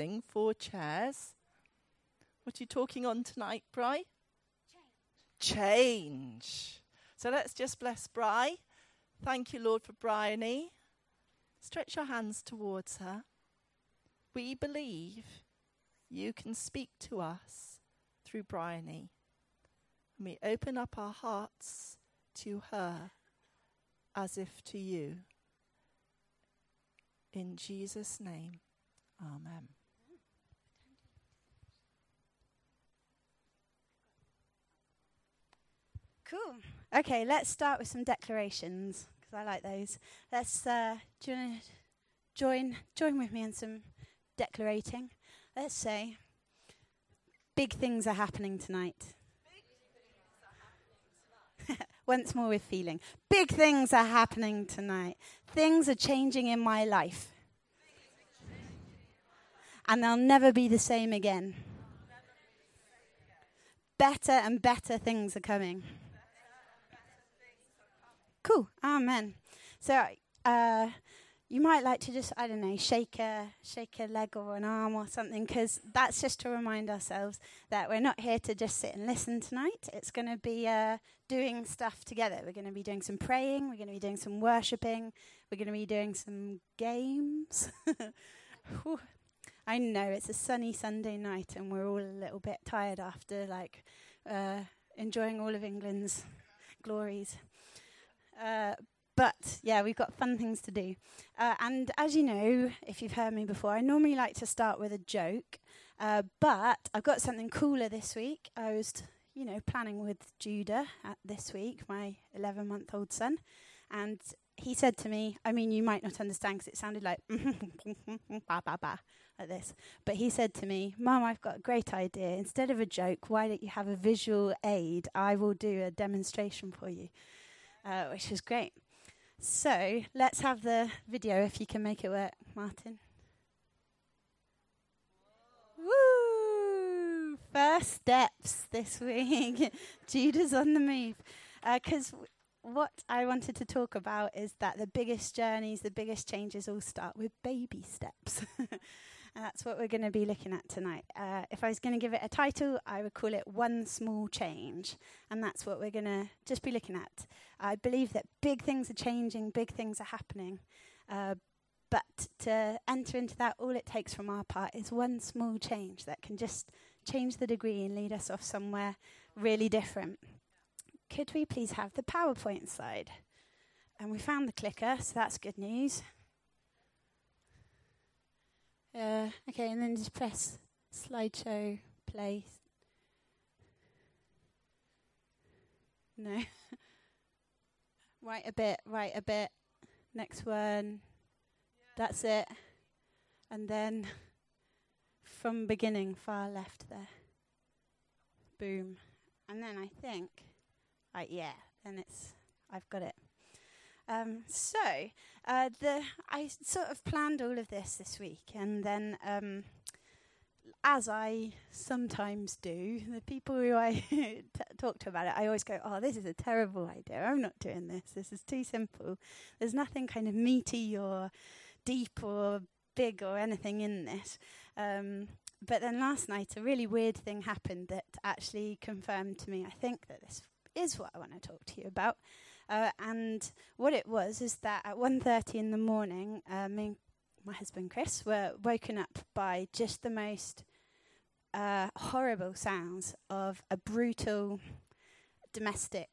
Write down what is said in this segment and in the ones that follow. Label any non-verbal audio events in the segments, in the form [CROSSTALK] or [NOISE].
thing, four chairs. What are you talking on tonight, Bry? Change. Change. So let's just bless Bry. Thank you, Lord, for Bryony. Stretch your hands towards her. We believe you can speak to us through Bryony. And we open up our hearts to her as if to you. In Jesus' name, Amen. Cool. Okay, let's start with some declarations because I like those. Let's uh, do you wanna join join with me in some declarating. Let's say big things are happening tonight. [LAUGHS] Once more with feeling. Big things are happening tonight. Things are changing in my life. And they'll never be the same again. Better and better things are coming. Cool. Amen. So, uh, you might like to just I don't know shake a shake a leg or an arm or something because that's just to remind ourselves that we're not here to just sit and listen tonight. It's going to be uh, doing stuff together. We're going to be doing some praying. We're going to be doing some worshiping. We're going to be doing some games. [LAUGHS] I know it's a sunny Sunday night and we're all a little bit tired after like uh, enjoying all of England's glories. Uh, but yeah, we've got fun things to do. Uh, and as you know, if you've heard me before, I normally like to start with a joke. Uh, but I've got something cooler this week. I was, you know, planning with Judah this week, my 11 month old son. And he said to me, I mean, you might not understand because it sounded like [LAUGHS] ba ba ba like this. But he said to me, Mum, I've got a great idea. Instead of a joke, why don't you have a visual aid? I will do a demonstration for you, uh, which is great. So let's have the video if you can make it work, Martin. Woo! First steps this week. [LAUGHS] Judah's on the move. Because uh, what I wanted to talk about is that the biggest journeys, the biggest changes all start with baby steps. [LAUGHS] And that's what we're going to be looking at tonight. Uh, if I was going to give it a title, I would call it One Small Change. And that's what we're going to just be looking at. I believe that big things are changing, big things are happening. Uh, but to enter into that, all it takes from our part is one small change that can just change the degree and lead us off somewhere really different. Could we please have the PowerPoint slide? And we found the clicker, so that's good news. Uh, okay, and then just press slideshow play. No. [LAUGHS] right a bit, right a bit. Next one. That's it. And then [LAUGHS] from beginning, far left there. Boom. And then I think, right, yeah, then it's, I've got it. Um, so uh, the I sort of planned all of this this week, and then um, as I sometimes do, the people who I [LAUGHS] t- talk to about it, I always go, "Oh, this is a terrible idea. I'm not doing this. This is too simple. There's nothing kind of meaty or deep or big or anything in this." Um, but then last night, a really weird thing happened that actually confirmed to me. I think that this is what I want to talk to you about. Uh, and what it was is that at 1.30 in the morning, uh, me and my husband Chris were woken up by just the most uh, horrible sounds of a brutal domestic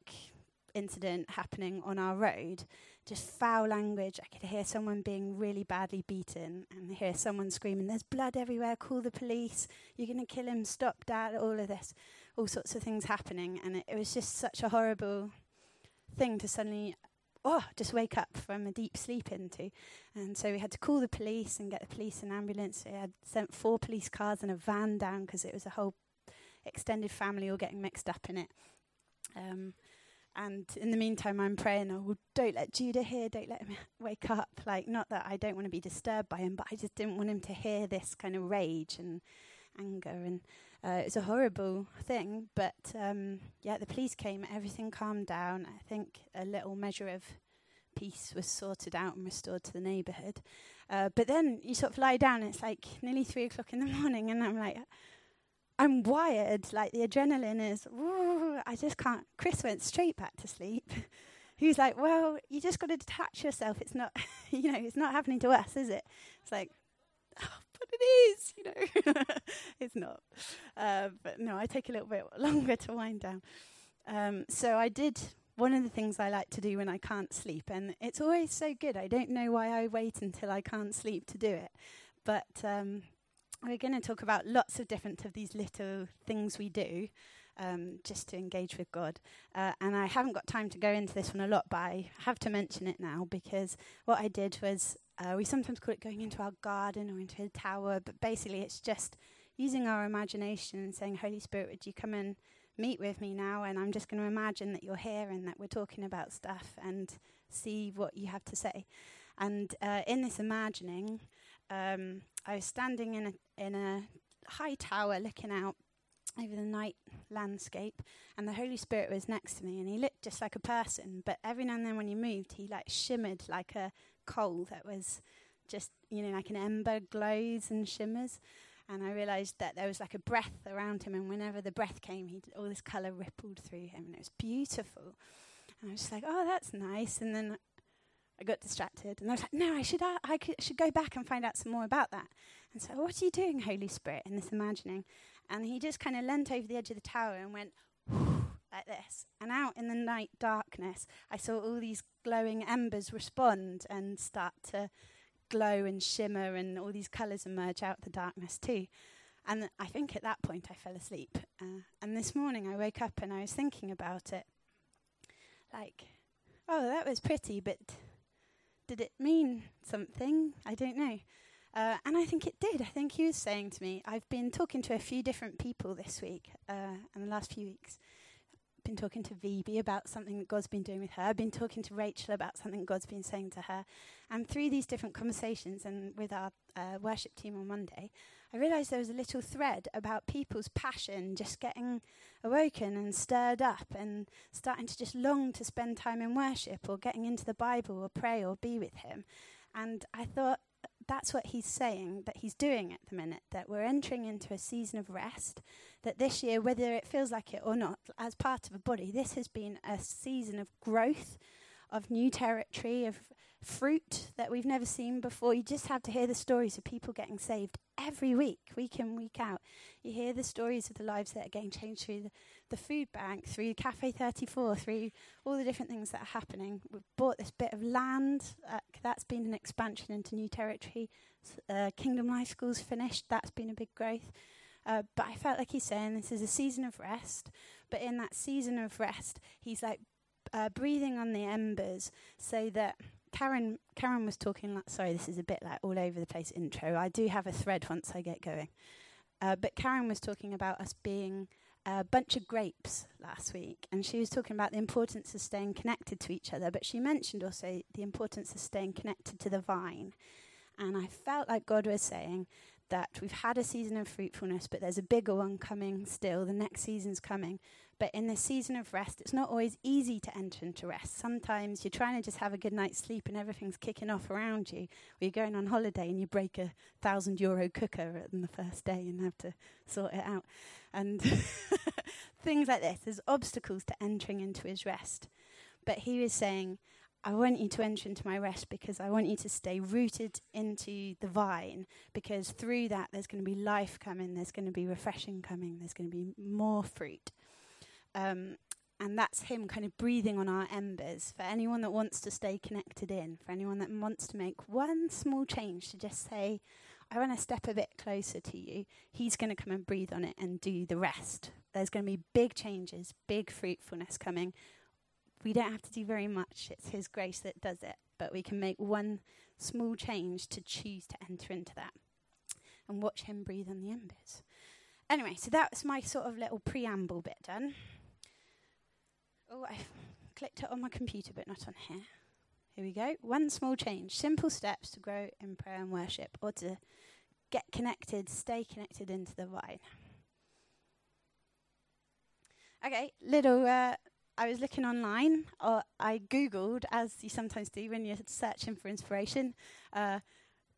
incident happening on our road. Just foul language. I could hear someone being really badly beaten and hear someone screaming, There's blood everywhere, call the police, you're going to kill him, stop dad, all of this. All sorts of things happening. And it, it was just such a horrible thing to suddenly oh, just wake up from a deep sleep into. And so we had to call the police and get the police and ambulance. We had sent four police cars and a van down because it was a whole extended family all getting mixed up in it. Um, and in the meantime, I'm praying, oh, don't let Judah hear, don't let him [LAUGHS] wake up. Like, not that I don't want to be disturbed by him, but I just didn't want him to hear this kind of rage and anger. And uh, it was a horrible thing, but um, yeah, the police came, everything calmed down. I think a little measure of peace was sorted out and restored to the neighbourhood. Uh, but then you sort of lie down, it's like nearly three o'clock in the [LAUGHS] morning, and I'm like, I'm wired. Like the adrenaline is, I just can't. Chris went straight back to sleep. [LAUGHS] He was like, well, you just got to detach yourself. It's not, [LAUGHS] you know, it's not happening to us, is it? It's like, oh, but it is, you know. [LAUGHS] it's not. Uh, but no, I take a little bit [LAUGHS] longer to wind down. Um, so I did one of the things I like to do when I can't sleep, and it's always so good. I don't know why I wait until I can't sleep to do it, but um, we're going to talk about lots of different of these little things we do. Um, just to engage with God. Uh, and I haven't got time to go into this one a lot, but I have to mention it now because what I did was uh, we sometimes call it going into our garden or into a tower, but basically it's just using our imagination and saying, Holy Spirit, would you come and meet with me now? And I'm just going to imagine that you're here and that we're talking about stuff and see what you have to say. And uh, in this imagining, um, I was standing in a, in a high tower looking out over the night landscape and the holy spirit was next to me and he looked just like a person but every now and then when he moved he like shimmered like a coal that was just you know like an ember glows and shimmers and i realized that there was like a breath around him and whenever the breath came he all this color rippled through him and it was beautiful and i was just like oh that's nice and then I got distracted, and I was like, "No, I should, uh, I could, should go back and find out some more about that." And so, what are you doing, Holy Spirit, in this imagining? And he just kind of leant over the edge of the tower and went like this. And out in the night darkness, I saw all these glowing embers respond and start to glow and shimmer, and all these colours emerge out of the darkness too. And I think at that point I fell asleep. Uh, and this morning I woke up and I was thinking about it. Like, oh, that was pretty, but did it mean something? I don't know. Uh, and I think it did. I think he was saying to me, I've been talking to a few different people this week uh, and the last few weeks. Been talking to Phoebe about something that God's been doing with her. I've been talking to Rachel about something God's been saying to her. And through these different conversations and with our uh, worship team on Monday, I realised there was a little thread about people's passion just getting awoken and stirred up and starting to just long to spend time in worship or getting into the Bible or pray or be with Him. And I thought, that's what he's saying that he's doing at the minute, that we're entering into a season of rest. That this year, whether it feels like it or not, as part of a body, this has been a season of growth, of new territory, of fruit that we've never seen before. You just have to hear the stories of people getting saved every week, week in, week out. You hear the stories of the lives that are getting changed through the, the food bank, through Cafe 34, through all the different things that are happening. We've bought this bit of land. Uh, that's been an expansion into new territory. Uh, Kingdom Life School's finished. That's been a big growth. Uh, but I felt like he's saying this is a season of rest. But in that season of rest, he's like uh, breathing on the embers so that Karen Karen was talking. Like, sorry, this is a bit like all over the place intro. I do have a thread once I get going. Uh, but Karen was talking about us being a bunch of grapes last week, and she was talking about the importance of staying connected to each other. But she mentioned also the importance of staying connected to the vine. And I felt like God was saying that we've had a season of fruitfulness, but there's a bigger one coming still. The next season's coming. But in this season of rest, it's not always easy to enter into rest. Sometimes you're trying to just have a good night's sleep and everything's kicking off around you. Or you're going on holiday and you break a thousand euro cooker on the first day and have to sort it out. And [LAUGHS] things like this. There's obstacles to entering into his rest. But he was saying, I want you to enter into my rest because I want you to stay rooted into the vine because through that there's going to be life coming, there's going to be refreshing coming, there's going to be more fruit. Um, and that's him kind of breathing on our embers for anyone that wants to stay connected in, for anyone that wants to make one small change to just say, I want to step a bit closer to you. He's going to come and breathe on it and do the rest. There's going to be big changes, big fruitfulness coming. We don't have to do very much, it's His grace that does it. But we can make one small change to choose to enter into that and watch Him breathe on the embers. Anyway, so that's my sort of little preamble bit done. Oh, I clicked it on my computer, but not on here. Here we go. One small change. Simple steps to grow in prayer and worship, or to get connected, stay connected into the vine. Okay, little. Uh, I was looking online, or I googled, as you sometimes do when you're searching for inspiration. Uh,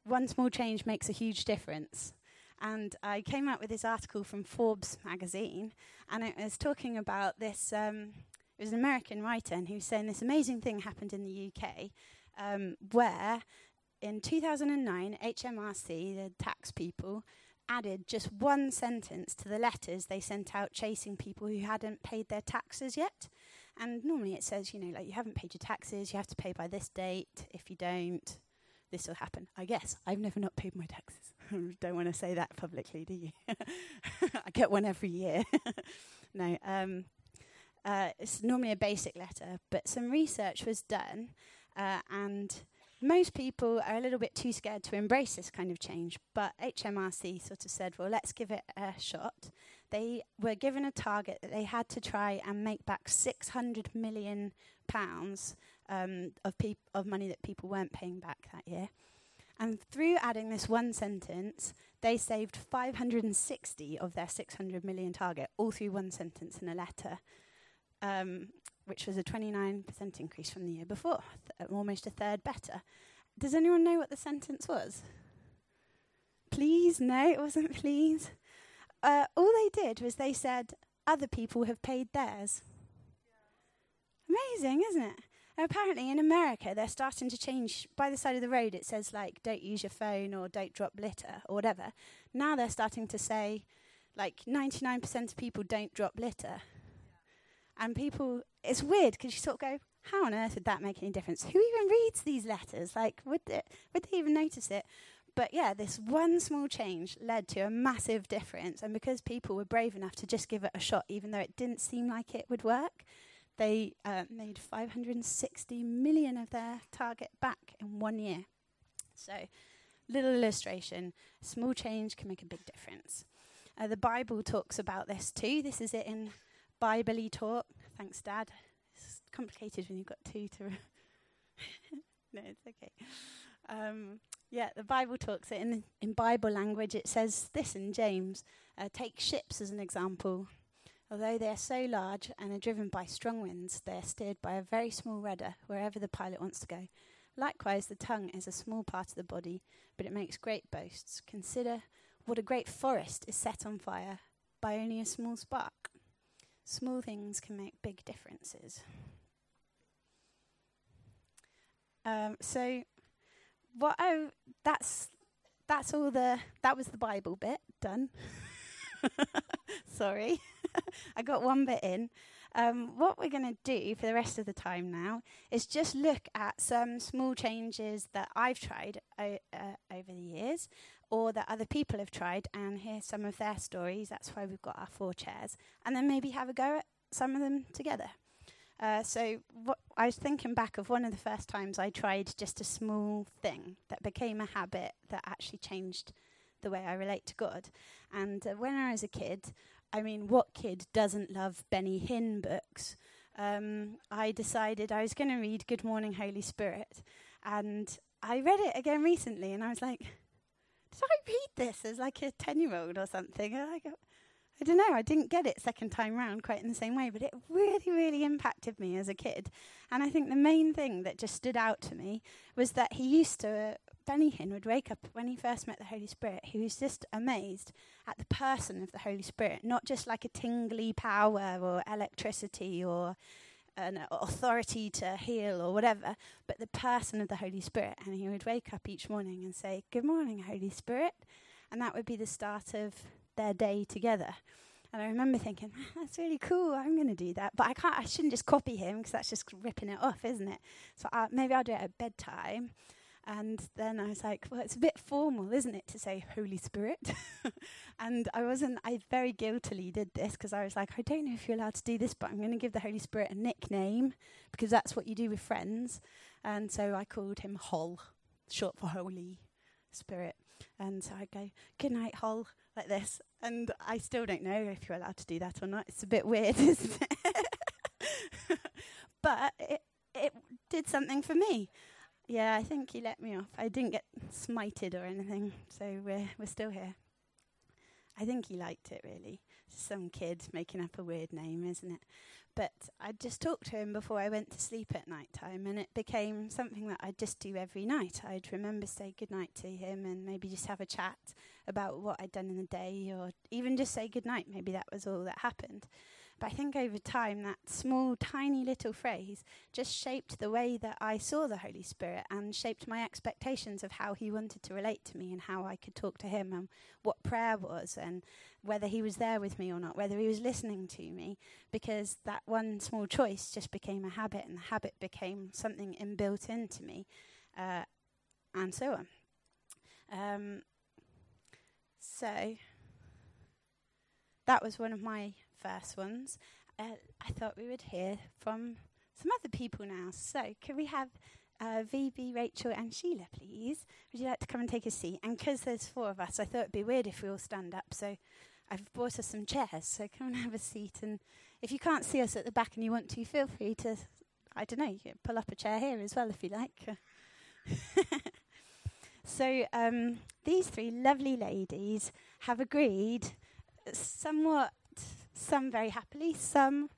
one small change makes a huge difference. And I came out with this article from Forbes magazine, and it was talking about this. Um, it was an American writer, and he was saying this amazing thing happened in the UK, um, where in 2009, HMRC, the tax people, added just one sentence to the letters they sent out chasing people who hadn't paid their taxes yet. And normally it says, you know, like you haven't paid your taxes, you have to pay by this date. If you don't, this will happen. I guess I've never not paid my taxes. [LAUGHS] don't want to say that publicly, do you? [LAUGHS] I get one every year. [LAUGHS] no, um, uh, it's normally a basic letter, but some research was done, uh, and most people are a little bit too scared to embrace this kind of change, but HMRC sort of said, well, let's give it a shot. They were given a target that they had to try and make back 600 million pounds um, of, peop- of money that people weren't paying back that year. And through adding this one sentence, they saved 560 of their 600 million target, all through one sentence in a letter, um, which was a 29% increase from the year before, th- almost a third better. Does anyone know what the sentence was? Please? No, it wasn't [LAUGHS] please. Uh, all they did was they said, other people have paid theirs. Amazing, isn't it? apparently in America, they're starting to change. By the side of the road, it says, like, don't use your phone or don't drop litter or whatever. Now they're starting to say, like, 99% of people don't drop litter. And people, it's weird because you sort of go, how on earth would that make any difference? Who even reads these letters? Like, would they, would they even notice it? But yeah, this one small change led to a massive difference. And because people were brave enough to just give it a shot, even though it didn't seem like it would work, they uh, made 560 million of their target back in one year. So, little illustration small change can make a big difference. Uh, the Bible talks about this too. This is it in Bible talk. Thanks, Dad. It's complicated when you've got two to. [LAUGHS] no, it's okay. Um, yeah, the Bible talks it in in Bible language. It says this in James. Uh, take ships as an example. Although they are so large and are driven by strong winds, they are steered by a very small rudder wherever the pilot wants to go. Likewise, the tongue is a small part of the body, but it makes great boasts. Consider what a great forest is set on fire by only a small spark. Small things can make big differences. Um, so, what Oh, that's that's all the that was the Bible bit done. [LAUGHS] Sorry. [LAUGHS] I got one bit in. Um, what we're going to do for the rest of the time now is just look at some small changes that I've tried o- uh, over the years or that other people have tried and hear some of their stories. That's why we've got our four chairs. And then maybe have a go at some of them together. Uh, so I was thinking back of one of the first times I tried just a small thing that became a habit that actually changed the way I relate to God. And uh, when I was a kid, I mean, what kid doesn't love Benny Hinn books? Um, I decided I was going to read Good Morning, Holy Spirit. And I read it again recently, and I was like, did I read this as like a 10 year old or something? And I, go, I don't know, I didn't get it second time round quite in the same way, but it really, really impacted me as a kid. And I think the main thing that just stood out to me was that he used to uh, Benny Hinn would wake up when he first met the Holy Spirit, he was just amazed at the person of the Holy Spirit, not just like a tingly power or electricity or an authority to heal or whatever, but the person of the Holy Spirit. And he would wake up each morning and say, Good morning, Holy Spirit. And that would be the start of their day together. And I remember thinking, that's really cool. I'm going to do that, but I can't. I shouldn't just copy him because that's just ripping it off, isn't it? So uh, maybe I'll do it at bedtime. And then I was like, well, it's a bit formal, isn't it, to say Holy Spirit? [LAUGHS] and I wasn't, I very guiltily did this because I was like, I don't know if you're allowed to do this, but I'm going to give the Holy Spirit a nickname because that's what you do with friends. And so I called him Hol, short for Holy Spirit. And so I go, Good night, Hol, like this. And I still don't know if you're allowed to do that or not. It's a bit weird, [LAUGHS] isn't it? [LAUGHS] but it, it did something for me. Yeah, I think he let me off. I didn't get smited or anything, so we're we're still here. I think he liked it really. Some kid making up a weird name, isn't it? But I just talked to him before I went to sleep at night time, and it became something that I'd just do every night. I'd remember say good night to him and maybe just have a chat about what I'd done in the day, or even just say good night. Maybe that was all that happened. But I think over time, that small, tiny little phrase just shaped the way that I saw the Holy Spirit and shaped my expectations of how He wanted to relate to me and how I could talk to Him and what prayer was and whether He was there with me or not, whether He was listening to me. Because that one small choice just became a habit and the habit became something inbuilt into me, uh, and so on. Um, so that was one of my first ones. Uh, I thought we would hear from some other people now. So, can we have uh, VB, Rachel, and Sheila, please? Would you like to come and take a seat? And because there's four of us, I thought it'd be weird if we all stand up. So, I've brought us some chairs. So, come and have a seat. And if you can't see us at the back and you want to, feel free to, I don't know, you can pull up a chair here as well if you like. [LAUGHS] so, um, these three lovely ladies have agreed somewhat some very happily, some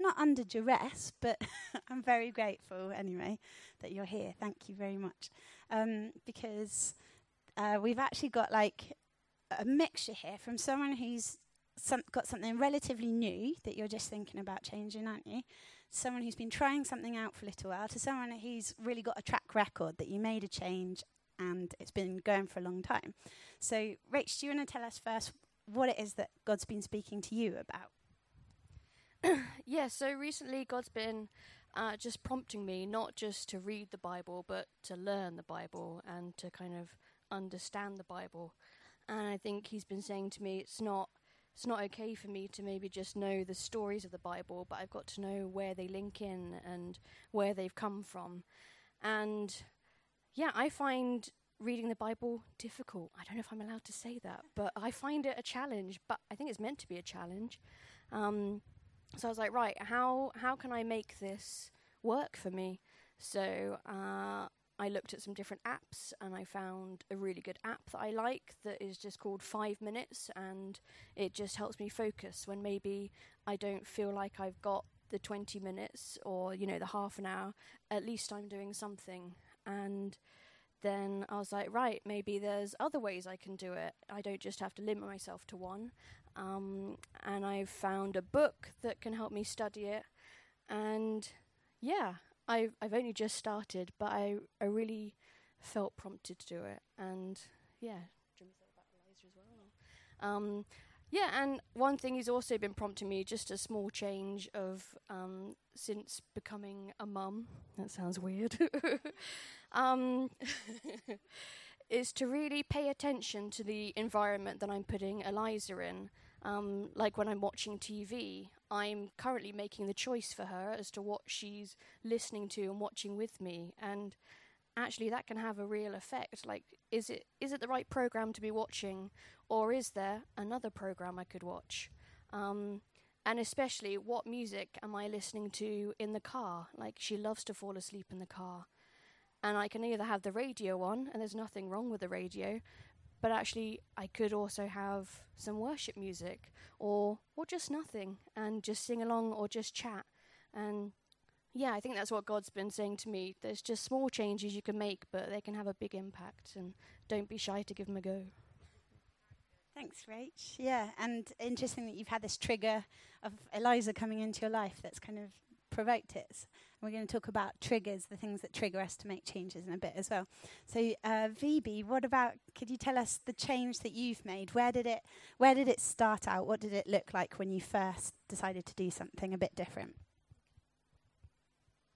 not under duress, but [LAUGHS] I'm very grateful anyway that you're here. Thank you very much. Um, because uh, we've actually got like a mixture here from someone who's some, got something relatively new that you're just thinking about changing, aren't you? Someone who's been trying something out for a little while, to someone who's really got a track record that you made a change and it's been going for a long time. So, Rach, do you want to tell us first what it is that God's been speaking to you about. [CLEARS THROAT] yeah, so recently God's been uh, just prompting me not just to read the Bible, but to learn the Bible and to kind of understand the Bible. And I think He's been saying to me, it's not. It's not okay for me to maybe just know the stories of the Bible, but I've got to know where they link in and where they've come from. And yeah, I find reading the Bible difficult. I don't know if I'm allowed to say that, but I find it a challenge. But I think it's meant to be a challenge. Um, so I was like, right, how how can I make this work for me? So uh, I looked at some different apps, and I found a really good app that I like that is just called Five Minutes, and it just helps me focus when maybe I don't feel like I've got the 20 minutes or you know the half an hour. At least I'm doing something, and then I was like, right, maybe there's other ways I can do it. I don't just have to limit myself to one. Um, and I've found a book that can help me study it. And yeah, I've, I've only just started, but I, I really felt prompted to do it. And yeah, do you want to say about Eliza as well? Um, yeah, and one thing he's also been prompting me, just a small change of um, since becoming a mum. That sounds weird. [LAUGHS] um, [LAUGHS] is to really pay attention to the environment that I'm putting Eliza in. Um, like when I'm watching TV, I'm currently making the choice for her as to what she's listening to and watching with me, and actually that can have a real effect. Like, is it is it the right program to be watching, or is there another program I could watch? Um, and especially, what music am I listening to in the car? Like, she loves to fall asleep in the car. And I can either have the radio on, and there's nothing wrong with the radio, but actually, I could also have some worship music, or or just nothing, and just sing along, or just chat. And yeah, I think that's what God's been saying to me. There's just small changes you can make, but they can have a big impact, and don't be shy to give them a go. Thanks, Rach. Yeah, and interesting that you've had this trigger of Eliza coming into your life that's kind of provoked it. We're going to talk about triggers, the things that trigger us to make changes in a bit as well. So, uh, VB, what about? Could you tell us the change that you've made? Where did it? Where did it start out? What did it look like when you first decided to do something a bit different?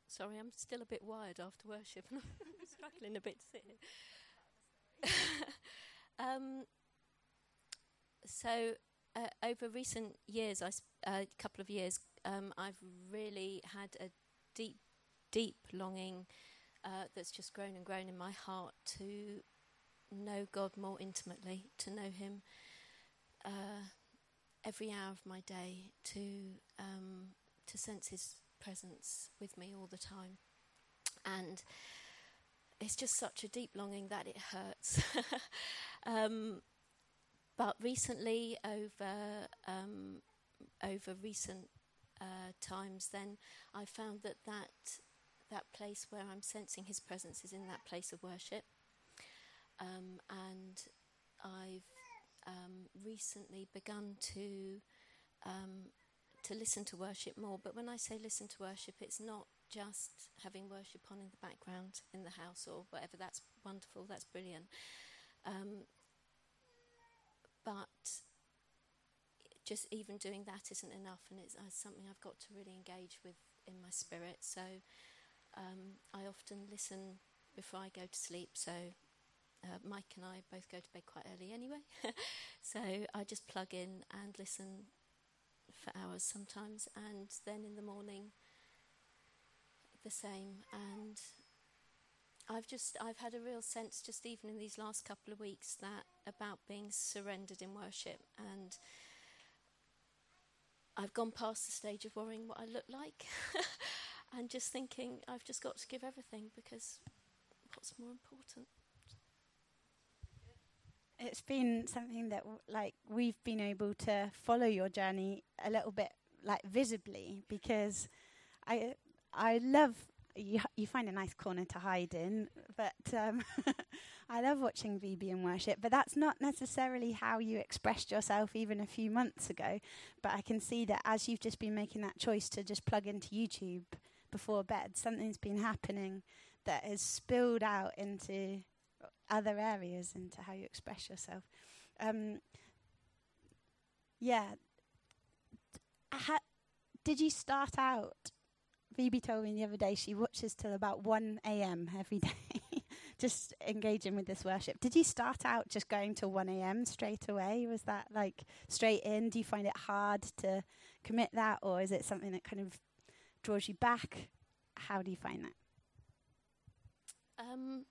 Sorry, I'm still a bit wired after worship, and [LAUGHS] I'm struggling a bit to sit here. [LAUGHS] um, so uh, over recent years, a uh, couple of years, um, I've really had a deep, deep longing uh, that's just grown and grown in my heart to know God more intimately, to know Him uh, every hour of my day, to um, to sense His presence with me all the time, and it's just such a deep longing that it hurts. [LAUGHS] um, but recently, over um, over recent uh, times, then I found that, that that place where I'm sensing His presence is in that place of worship, um, and I've um, recently begun to um, to listen to worship more. But when I say listen to worship, it's not just having worship on in the background in the house or whatever. That's wonderful. That's brilliant. Um, but just even doing that isn't enough, and it's uh, something I've got to really engage with in my spirit. So um, I often listen before I go to sleep. So uh, Mike and I both go to bed quite early anyway, [LAUGHS] so I just plug in and listen for hours sometimes, and then in the morning the same. And I've just I've had a real sense just even in these last couple of weeks that about being surrendered in worship and I've gone past the stage of worrying what I look like [LAUGHS] and just thinking I've just got to give everything because what's more important it's been something that like we've been able to follow your journey a little bit like visibly because I I love you you find a nice corner to hide in, but um, [LAUGHS] I love watching VB in worship. But that's not necessarily how you expressed yourself even a few months ago. But I can see that as you've just been making that choice to just plug into YouTube before bed, something's been happening that has spilled out into other areas, into how you express yourself. Um, yeah. Ha- did you start out Phoebe told me the other day she watches till about 1 a.m. every [LAUGHS] day, just engaging with this worship. Did you start out just going to 1 a.m. straight away? Was that like straight in? Do you find it hard to commit that, or is it something that kind of draws you back? How do you find that? Um,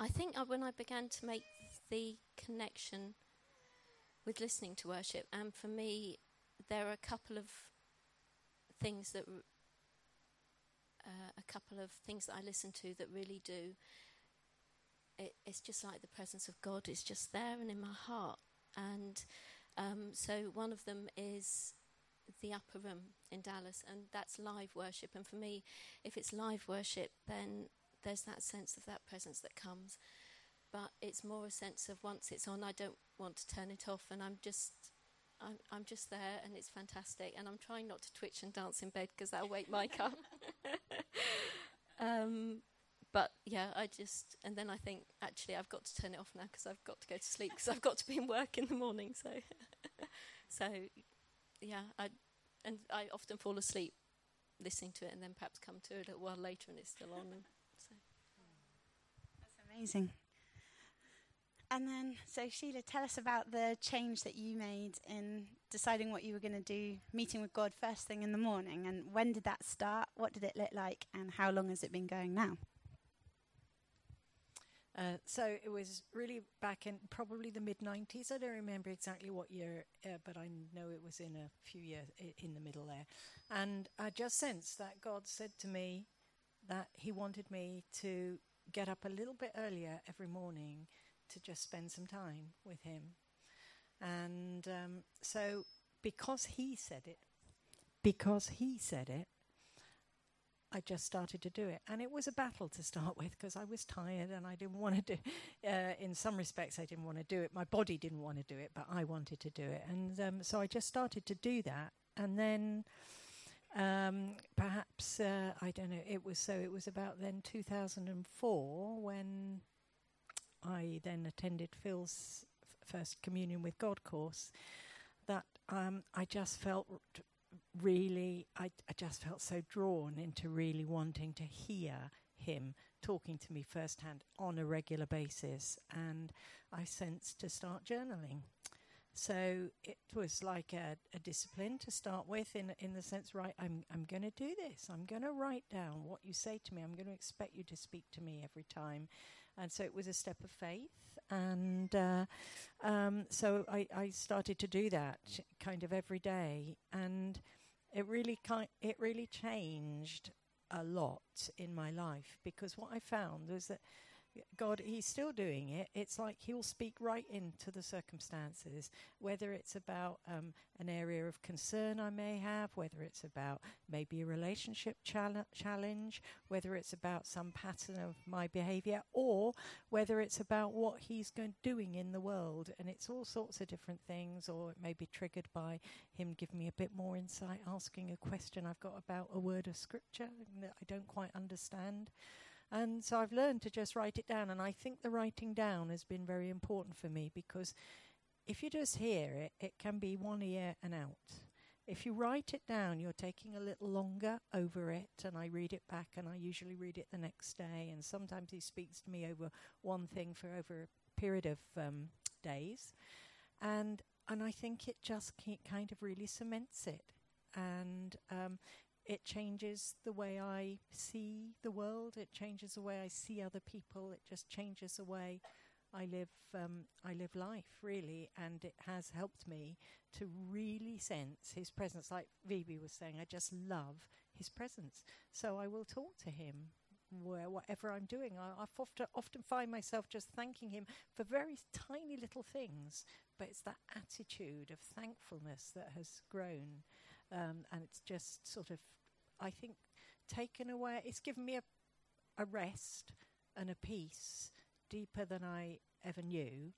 I think when I began to make the connection with listening to worship, and for me, there are a couple of things that uh, a couple of things that I listen to that really do. It, it's just like the presence of God is just there and in my heart. And um, so one of them is the upper room in Dallas, and that's live worship. And for me, if it's live worship, then there's that sense of that presence that comes. But it's more a sense of once it's on, I don't want to turn it off, and I'm just I'm, I'm just there and it's fantastic. And I'm trying not to twitch and dance in bed because that'll wake Mike up. [LAUGHS] um, but yeah, I just, and then I think actually I've got to turn it off now because I've got to go to sleep because I've got to be in work in the morning. So, [LAUGHS] so yeah, I, and I often fall asleep listening to it and then perhaps come to it a little while later and it's still on. Amazing. And then, so Sheila, tell us about the change that you made in deciding what you were going to do, meeting with God first thing in the morning. And when did that start? What did it look like? And how long has it been going now? Uh, so it was really back in probably the mid 90s. I don't remember exactly what year, uh, but I know it was in a few years I- in the middle there. And I just sensed that God said to me that He wanted me to get up a little bit earlier every morning to just spend some time with him. And um, so, because he said it, because he said it, I just started to do it. And it was a battle to start with because I was tired and I didn't want to do uh, in some respects, I didn't want to do it. My body didn't want to do it, but I wanted to do it. And um, so I just started to do that. And then um, perhaps, uh, I don't know, it was so, it was about then 2004 when I then attended Phil's f- first communion with God course, that um, I just felt r- really, I, I just felt so drawn into really wanting to hear him talking to me firsthand on a regular basis, and I sensed to start journaling. So it was like a, a discipline to start with, in in the sense, right? I'm I'm going to do this. I'm going to write down what you say to me. I'm going to expect you to speak to me every time, and so it was a step of faith. And uh, um, so I, I started to do that kind of every day, and it really ki- it really changed a lot in my life because what I found was that God, He's still doing it. It's like He'll speak right into the circumstances, whether it's about um, an area of concern I may have, whether it's about maybe a relationship chal- challenge, whether it's about some pattern of my behavior, or whether it's about what He's going doing in the world. And it's all sorts of different things, or it may be triggered by Him giving me a bit more insight, asking a question I've got about a word of scripture that I don't quite understand. And so I've learned to just write it down. And I think the writing down has been very important for me because if you just hear it, it can be one ear and out. If you write it down, you're taking a little longer over it, and I read it back, and I usually read it the next day. And sometimes he speaks to me over one thing for over a period of um, days, and and I think it just kind of really cements it, and um, it changes the way I see the world. It changes the way I see other people. It just changes the way I live. Um, I live life really, and it has helped me to really sense His presence. Like Vivi was saying, I just love His presence. So I will talk to Him where whatever I'm doing. I, I've often often find myself just thanking Him for very tiny little things, but it's that attitude of thankfulness that has grown. Um, and it's just sort of I think, taken away. It's given me a, a rest and a peace deeper than I ever knew.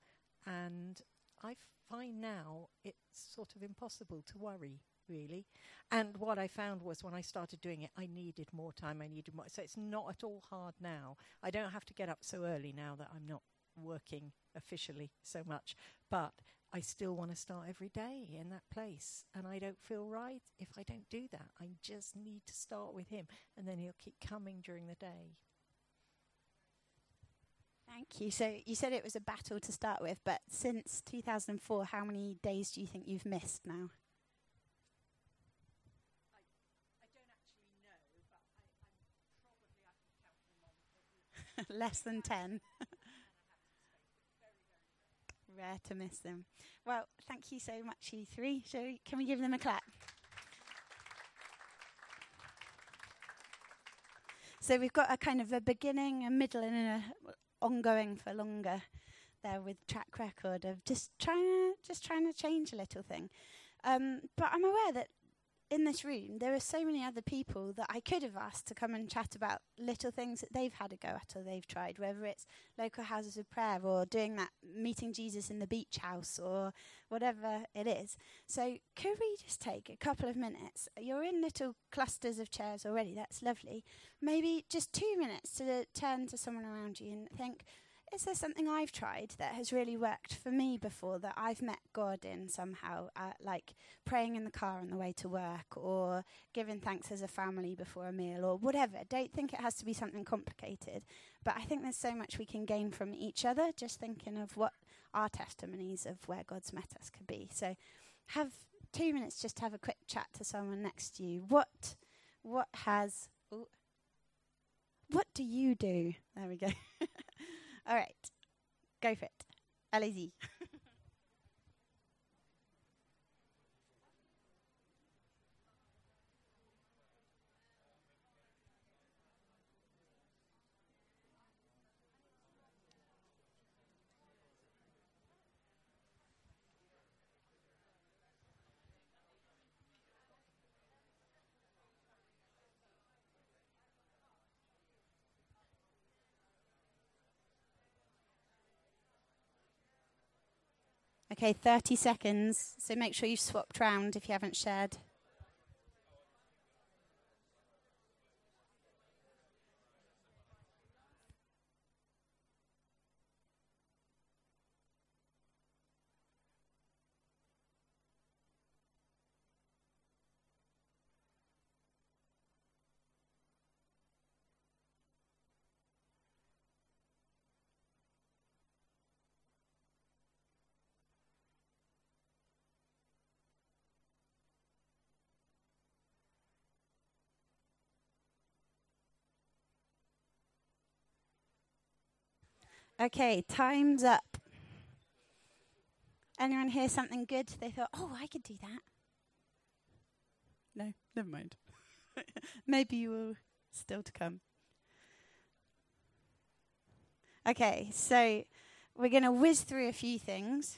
And I find now it's sort of impossible to worry, really. And what I found was when I started doing it, I needed more time. I needed more. So it's not at all hard now. I don't have to get up so early now that I'm not working officially so much. But I still want to start every day in that place. And I don't feel right if I don't do that. I just need to start with Him, and then He'll keep coming during the day. Thank you. So you said it was a battle to start with, but since 2004, how many days do you think you've missed now? [LAUGHS] Less than 10. Rare to miss them. Well, thank you so much, you three. So, can we give them a clap? So we've got a kind of a beginning, a middle, and a ongoing for longer there with track record of just trying to just trying to change a little thing. Um, but I'm aware that in this room, there are so many other people that I could have asked to come and chat about little things that they've had a go at or they've tried, whether it's local houses of prayer or doing that meeting Jesus in the beach house or whatever it is. So, could we just take a couple of minutes? You're in little clusters of chairs already, that's lovely. Maybe just two minutes to turn to someone around you and think, is there something I've tried that has really worked for me before that I've met God in somehow, uh, like praying in the car on the way to work or giving thanks as a family before a meal or whatever? Don't think it has to be something complicated, but I think there's so much we can gain from each other just thinking of what our testimonies of where God's met us could be. So have two minutes just to have a quick chat to someone next to you. What, what has, ooh, what do you do? There we go. [LAUGHS] All right. Go for it. Allez-y. Okay, 30 seconds. So make sure you've swapped round if you haven't shared. Okay, time's up. Anyone hear something good? They thought, oh, I could do that. No, never mind. [LAUGHS] Maybe you will still to come. Okay, so we're going to whiz through a few things.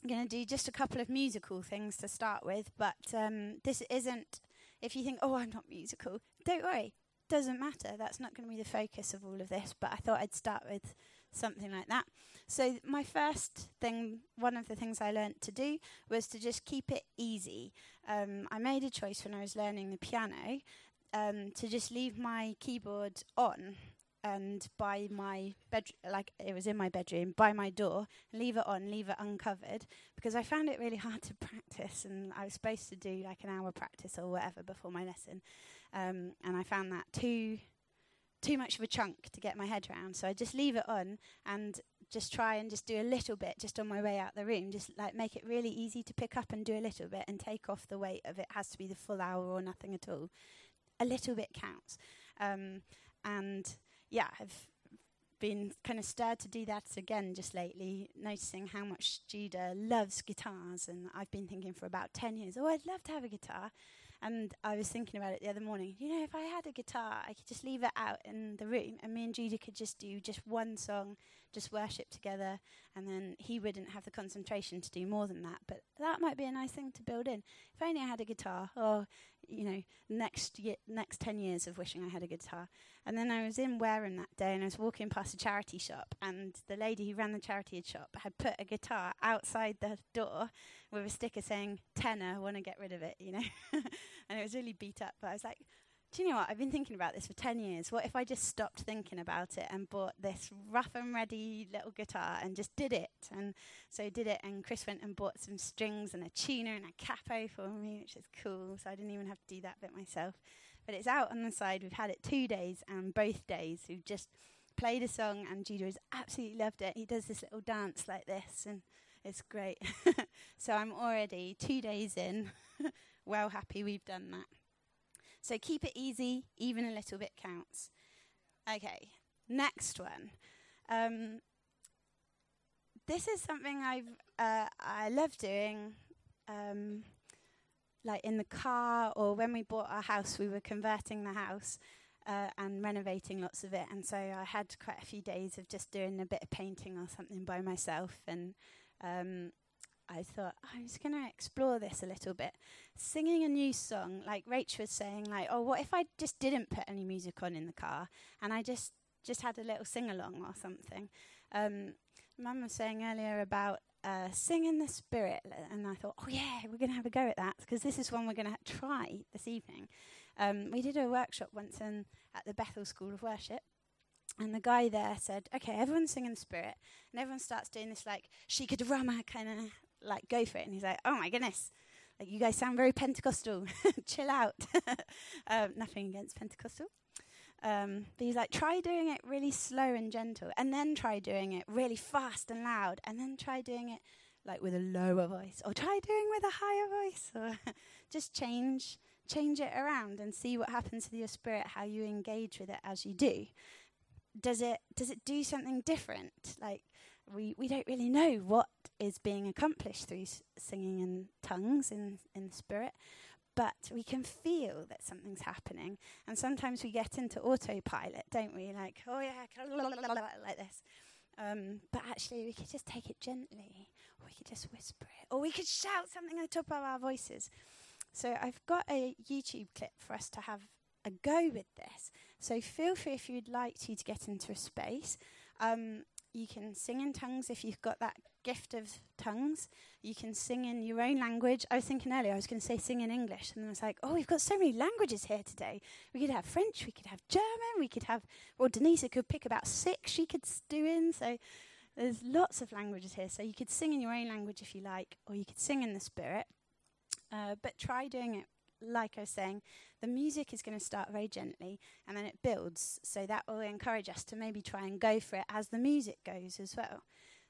I'm going to do just a couple of musical things to start with, but um, this isn't, if you think, oh, I'm not musical, don't worry, doesn't matter. That's not going to be the focus of all of this, but I thought I'd start with something like that. So, my first thing, one of the things I learnt to do was to just keep it easy. Um, I made a choice when I was learning the piano um, to just leave my keyboard on and by my bed, like it was in my bedroom, by my door, leave it on, leave it uncovered, because I found it really hard to practice, and I was supposed to do like an hour practice or whatever before my lesson, um, and I found that too too much of a chunk to get my head around. So I just leave it on and just try and just do a little bit just on my way out the room. Just like make it really easy to pick up and do a little bit and take off the weight of it has to be the full hour or nothing at all. A little bit counts. Um, and yeah, I've been kind of stirred to do that again just lately, noticing how much Judah loves guitars. And I've been thinking for about 10 years, oh, I'd love to have a guitar. And I was thinking about it the other morning. You know, if I had a guitar, I could just leave it out in the room, and me and Judah could just do just one song, just worship together, and then he wouldn't have the concentration to do more than that. But that might be a nice thing to build in. If only I had a guitar, or you know, next year, next ten years of wishing I had a guitar. And then I was in Wareham that day, and I was walking past a charity shop, and the lady who ran the charity shop had put a guitar outside the door with a sticker saying tenner, want to get rid of it, you know. [LAUGHS] and it was really beat up. But I was like, do you know what? I've been thinking about this for 10 years. What if I just stopped thinking about it and bought this rough and ready little guitar and just did it? And so I did it, and Chris went and bought some strings and a tuner and a capo for me, which is cool. So I didn't even have to do that bit myself. But it's out on the side. We've had it two days, and both days we've just played a song, and Judah has absolutely loved it. He does this little dance like this, and it's great. [LAUGHS] so I'm already two days in, [LAUGHS] well happy we've done that. So keep it easy, even a little bit counts. Okay, next one. Um, this is something I've uh, I love doing, um, like in the car or when we bought our house, we were converting the house. Uh, and renovating lots of it, and so I had quite a few days of just doing a bit of painting or something by myself, and um, I thought I'm just going to explore this a little bit. Singing a new song, like Rach was saying, like, oh, what if I just didn't put any music on in the car and I just just had a little sing along or something? Um, Mum was saying earlier about uh, sing in the spirit, and I thought, oh yeah, we're going to have a go at that because this is one we're going to try this evening. Um, we did a workshop once in, at the Bethel School of Worship, and the guy there said, okay, everyone's singing spirit. And everyone starts doing this like shikadurama kind of like go for it. And he's like, oh my goodness, like you guys sound very Pentecostal. [LAUGHS] Chill out. [LAUGHS] um, nothing against Pentecostal. Um, but he's like, try doing it really slow and gentle, and then try doing it really fast and loud, and then try doing it like with a lower voice, or try doing with a higher voice, or [LAUGHS] just change change it around and see what happens with your spirit, how you engage with it as you do does it does it do something different? Like we we don't really know what is being accomplished through s- singing in tongues in in the spirit, but we can feel that something's happening. And sometimes we get into autopilot, don't we? Like oh yeah, like this. Um, but actually, we could just take it gently, or we could just whisper it, or we could shout something at the top of our voices. So I've got a YouTube clip for us to have a go with this. So feel free if you'd like to to get into a space. Um, you can sing in tongues if you've got that gift of tongues. You can sing in your own language. I was thinking earlier I was going to say sing in English, and then I was like, oh, we've got so many languages here today. We could have French, we could have German, we could have. Well, Denise could pick about six she could do in. So there's lots of languages here. So you could sing in your own language if you like, or you could sing in the spirit. Uh, but try doing it like I was saying, the music is going to start very gently and then it builds. So that will encourage us to maybe try and go for it as the music goes as well.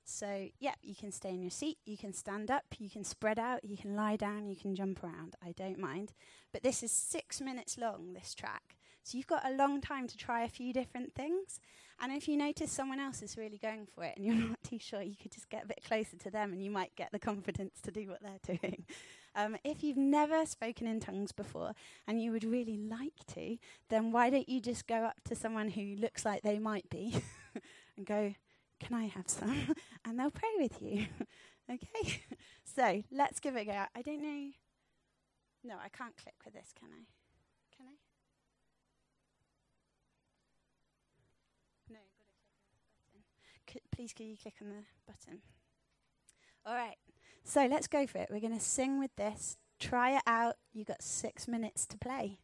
So, yeah, you can stay in your seat, you can stand up, you can spread out, you can lie down, you can jump around. I don't mind. But this is six minutes long, this track. So you've got a long time to try a few different things. And if you notice someone else is really going for it and you're [LAUGHS] not too sure, you could just get a bit closer to them and you might get the confidence to do what they're [LAUGHS] doing. Um, if you've never spoken in tongues before and you would really like to, then why don't you just go up to someone who looks like they might be [LAUGHS] and go, Can I have some? [LAUGHS] and they'll pray with you. [LAUGHS] okay? so let's give it a go. I don't know. No, I can't click with this, can I? Can I? No, please, can you click on the button? All right. So let's go for it. We're going to sing with this. Try it out. You've got six minutes to play.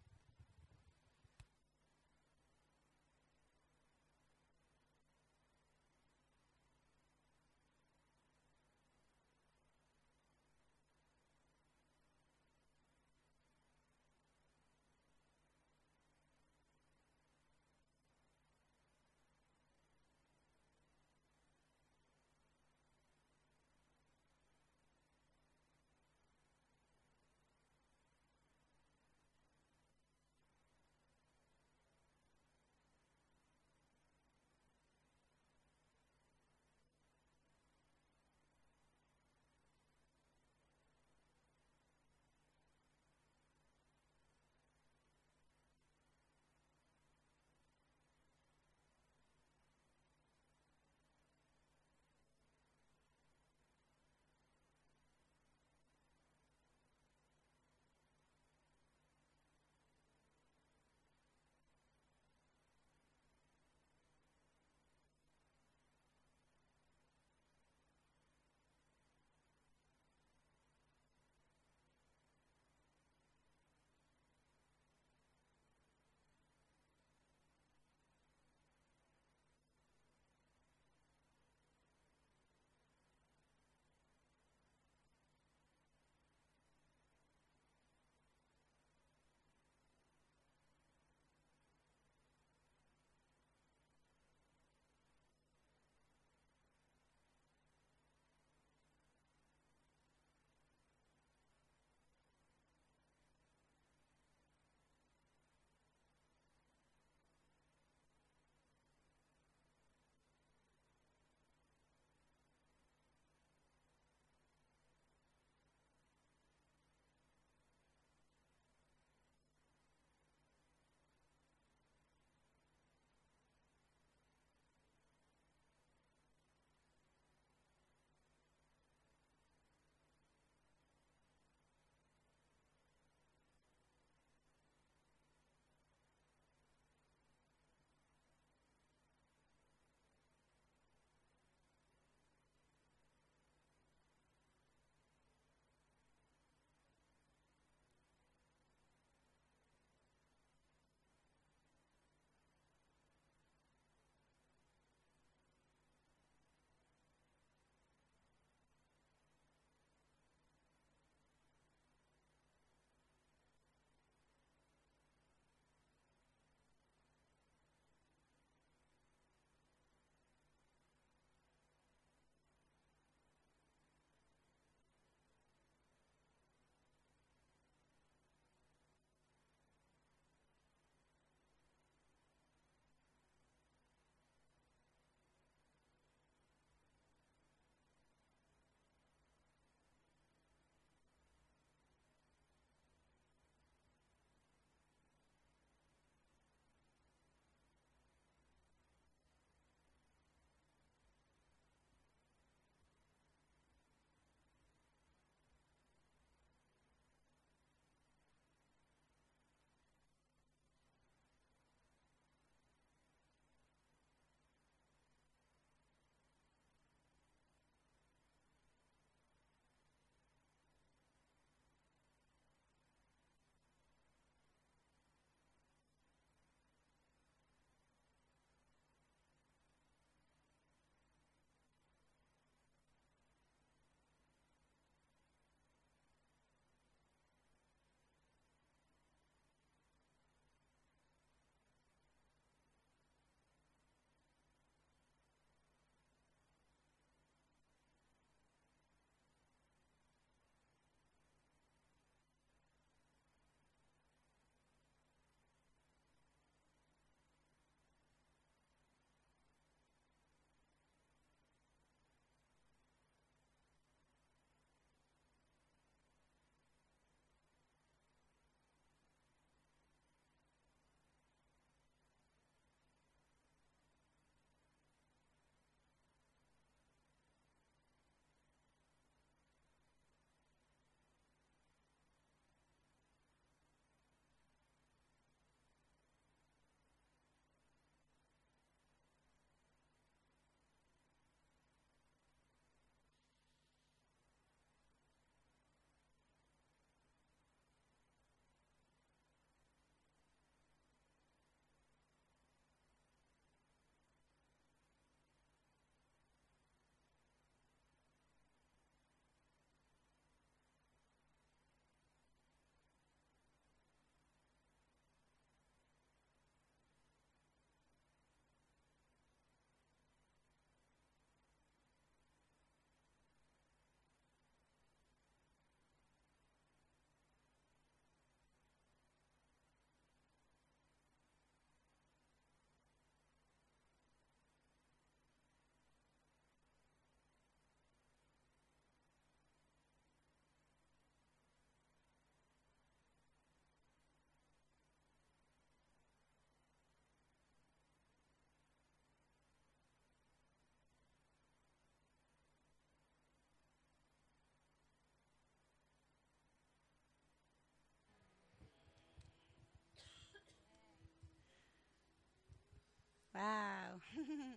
Wow. [LAUGHS]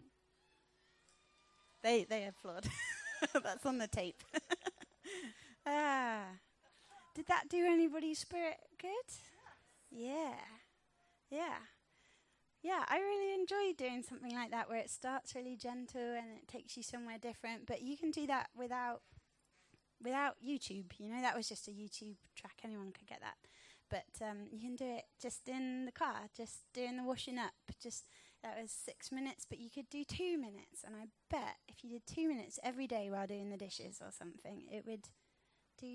they they applaud. [LAUGHS] That's on the tape. [LAUGHS] ah. Did that do anybody's spirit good? Yeah. Yeah. Yeah, I really enjoy doing something like that where it starts really gentle and it takes you somewhere different, but you can do that without without YouTube. You know, that was just a YouTube track. Anyone could get that. But um, you can do it just in the car, just doing the washing up. Just that was six minutes, but you could do two minutes. And I bet if you did two minutes every day while doing the dishes or something, it would do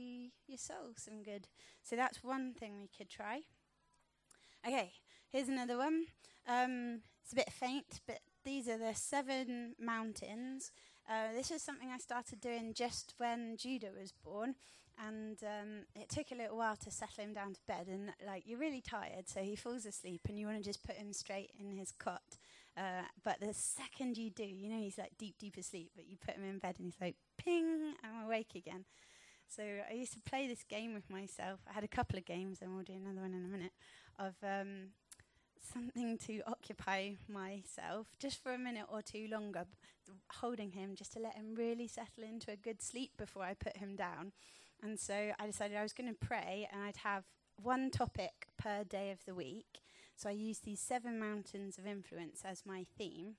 your soul some good. So that's one thing we could try. Okay, here's another one. Um, it's a bit faint, but these are the seven mountains. Uh, this is something I started doing just when Judah was born, and um, it took a little while to settle him down to bed. And like you're really tired, so he falls asleep, and you want to just put him straight in his cot. Uh, but the second you do, you know he's like deep, deep asleep, but you put him in bed, and he's like, "Ping, I'm awake again." So I used to play this game with myself. I had a couple of games, and we'll do another one in a minute, of um, something to occupy myself just for a minute or two longer, holding him just to let him really settle into a good sleep before I put him down. And so I decided I was going to pray, and I'd have one topic per day of the week. So I used these seven mountains of influence as my theme.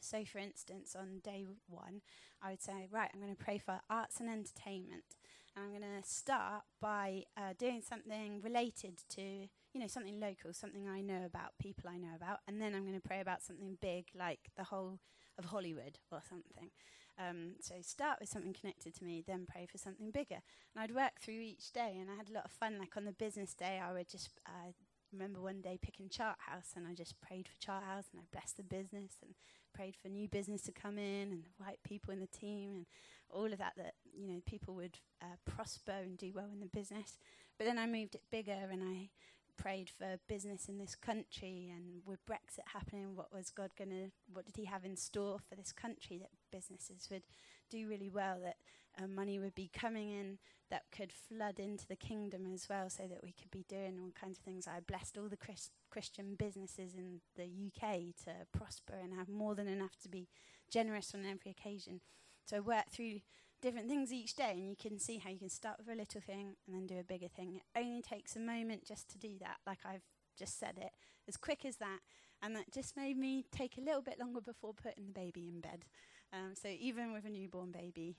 So, for instance, on day one, I would say, Right, I'm going to pray for arts and entertainment. And I'm going to start by uh, doing something related to, you know, something local, something I know about, people I know about. And then I'm going to pray about something big, like the whole of Hollywood or something. Um, so start with something connected to me, then pray for something bigger. And I'd work through each day, and I had a lot of fun. Like on the business day, I would just uh, remember one day picking Chart House, and I just prayed for Chart House, and I blessed the business, and prayed for new business to come in, and the right people in the team, and all of that. That you know, people would uh, prosper and do well in the business. But then I moved it bigger, and I prayed for business in this country and with Brexit happening, what was God going to, what did He have in store for this country that businesses would do really well, that uh, money would be coming in that could flood into the kingdom as well, so that we could be doing all kinds of things. I blessed all the Chris- Christian businesses in the UK to prosper and have more than enough to be generous on every occasion. So I worked through different things each day, and you can see how you can start with a little thing and then do a bigger thing. It only takes a moment just to do that, like I've just said it, as quick as that. And that just made me take a little bit longer before putting the baby in bed. Um, so even with a newborn baby,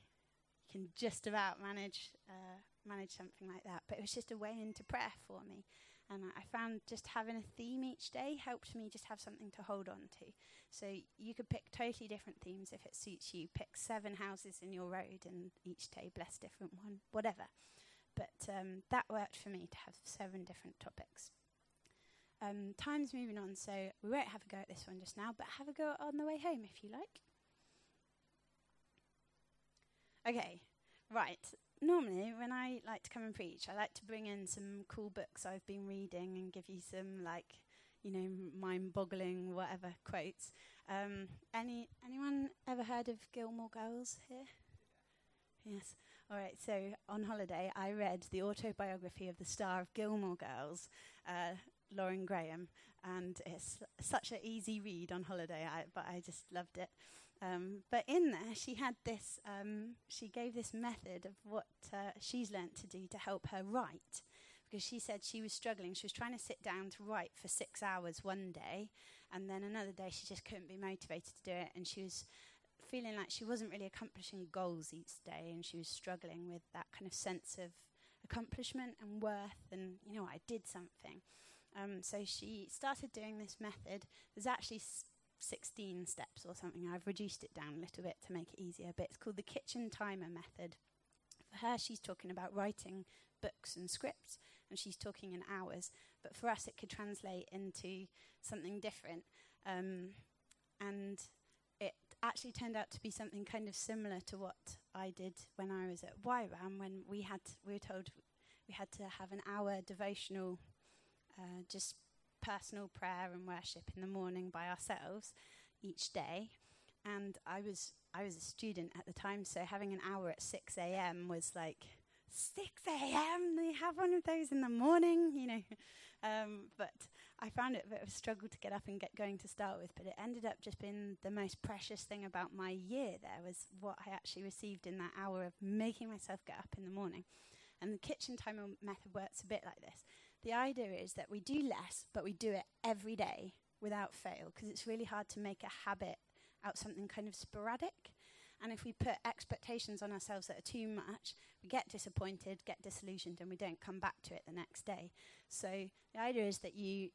you can just about manage uh, manage something like that. But it was just a way into prayer for me. And I found just having a theme each day helped me just have something to hold on to. So you could pick totally different themes if it suits you. Pick seven houses in your road and each day bless different one, whatever. But um, that worked for me to have seven different topics. Um, time's moving on, so we won't have a go at this one just now, but have a go on the way home if you like. Okay, right normally when I like to come and preach, I like to bring in some cool books I've been reading and give you some like, you know, mind-boggling whatever quotes. Um, any anyone ever heard of Gilmore Girls here? Yes. All right. So on holiday, I read the autobiography of the star of Gilmore Girls, uh, Lauren Graham, and it's such an easy read on holiday. I, but I just loved it. Um, but in there, she had this, um, she gave this method of what uh, she's learnt to do to help her write. Because she said she was struggling. She was trying to sit down to write for six hours one day, and then another day she just couldn't be motivated to do it. And she was feeling like she wasn't really accomplishing goals each day, and she was struggling with that kind of sense of accomplishment and worth, and, you know, I did something. Um, so she started doing this method. There's actually 16 steps or something. I've reduced it down a little bit to make it easier, but it's called the kitchen timer method. For her, she's talking about writing books and scripts, and she's talking in hours. But for us, it could translate into something different. Um, and it actually turned out to be something kind of similar to what I did when I was at YWAM, when we had we were told we had to have an hour devotional, uh, just personal prayer and worship in the morning by ourselves each day. And I was I was a student at the time, so having an hour at six a.m. was like six a.m. They have one of those in the morning, you know. [LAUGHS] Um, but I found it a bit of a struggle to get up and get going to start with, but it ended up just being the most precious thing about my year there was what I actually received in that hour of making myself get up in the morning. And the kitchen timer method works a bit like this. The idea is that we do less, but we do it every day without fail, because it's really hard to make a habit out something kind of sporadic. And if we put expectations on ourselves that are too much, we get disappointed, get disillusioned, and we don't come back to it the next day. So the idea is that you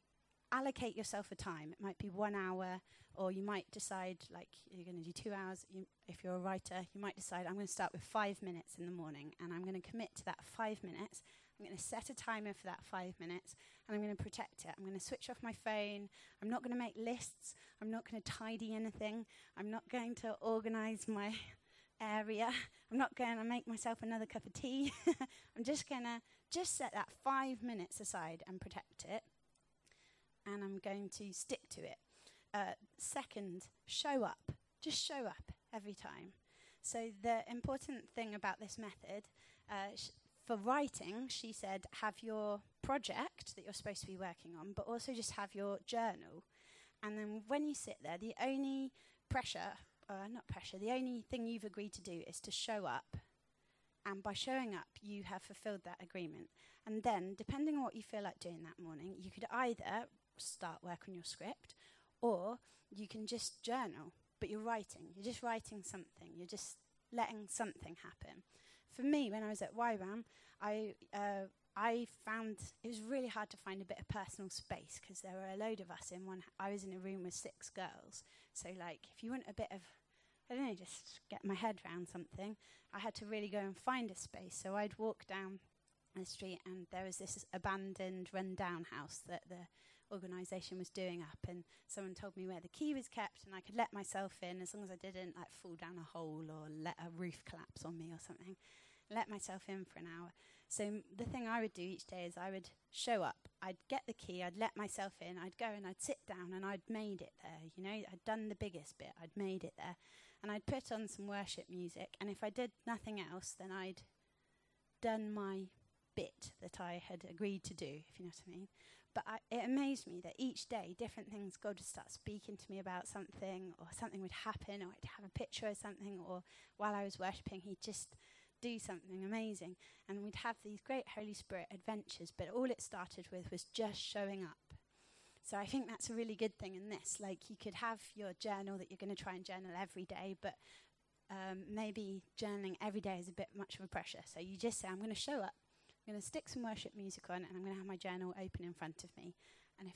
allocate yourself a time. It might be one hour, or you might decide, like, you're going to do two hours. You, if you're a writer, you might decide, I'm going to start with five minutes in the morning, and I'm going to commit to that five minutes. I'm going to set a timer for that five minutes, and I'm going to protect it. I'm going to switch off my phone. I'm not going to make lists. I'm not going to tidy anything. I'm not going to organize my area. I'm not going to make myself another cup of tea. [LAUGHS] I'm just going to just set that five minutes aside and protect it. And I'm going to stick to it. Uh, second, show up. Just show up every time. So, the important thing about this method, uh, sh- for writing, she said, have your project that you're supposed to be working on, but also just have your journal. And then when you sit there, the only pressure, uh, not pressure, the only thing you've agreed to do is to show up. And by showing up, you have fulfilled that agreement. And then, depending on what you feel like doing that morning, you could either start work on your script or you can just journal, but you're writing. You're just writing something. You're just letting something happen for me, when I was at YWAM, I uh, I found it was really hard to find a bit of personal space because there were a load of us in one. I was in a room with six girls, so like if you want a bit of, I don't know, just get my head around something, I had to really go and find a space. So I'd walk down the street and there was this abandoned, run-down house that the organisation was doing up, and someone told me where the key was kept, and I could let myself in as long as I didn't like fall down a hole or let a roof collapse on me or something let myself in for an hour. So the thing I would do each day is I would show up. I'd get the key. I'd let myself in. I'd go and I'd sit down and I'd made it there. You know, I'd done the biggest bit. I'd made it there, and I'd put on some worship music. And if I did nothing else, then I'd done my bit that I had agreed to do. If you know what I mean. But I, it amazed me that each day, different things God would start speaking to me about something, or something would happen, or I'd have a picture of something, or while I was worshipping, He'd just do something amazing. And we'd have these great Holy Spirit adventures, but all it started with was just showing up. So I think that's a really good thing in this. Like you could have your journal that you're going to try and journal every day, but um, maybe journaling every day is a bit much of a pressure. So you just say, I'm going to show up, I'm going to stick some worship music on, and I'm going to have my journal open in front of me. And if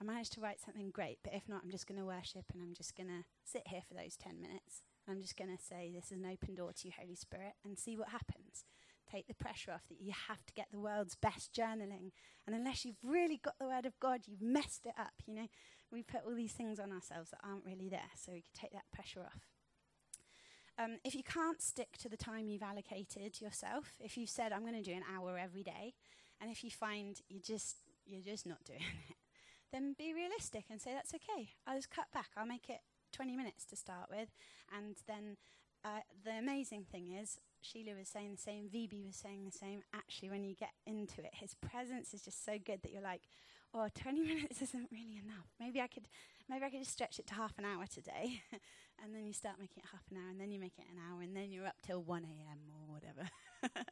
I manage to write something great, but if not, I'm just going to worship and I'm just going to sit here for those 10 minutes. I'm just going to say this is an open door to you, Holy Spirit, and see what happens. Take the pressure off that you have to get the world's best journaling. And unless you've really got the Word of God, you've messed it up. You know, we put all these things on ourselves that aren't really there, so we could take that pressure off. Um, if you can't stick to the time you've allocated yourself, if you've said I'm going to do an hour every day, and if you find you're just you're just not doing [LAUGHS] it, then be realistic and say that's okay. I'll just cut back. I'll make it 20 minutes to start with. And then uh, the amazing thing is, Sheila was saying the same, VB was saying the same. Actually, when you get into it, his presence is just so good that you're like, oh, 20 [LAUGHS] minutes isn't really enough. Maybe I could, maybe I could just stretch it to half an hour today. [LAUGHS] and then you start making it half an hour, and then you make it an hour, and then you're up till 1 a.m. or whatever. [LAUGHS]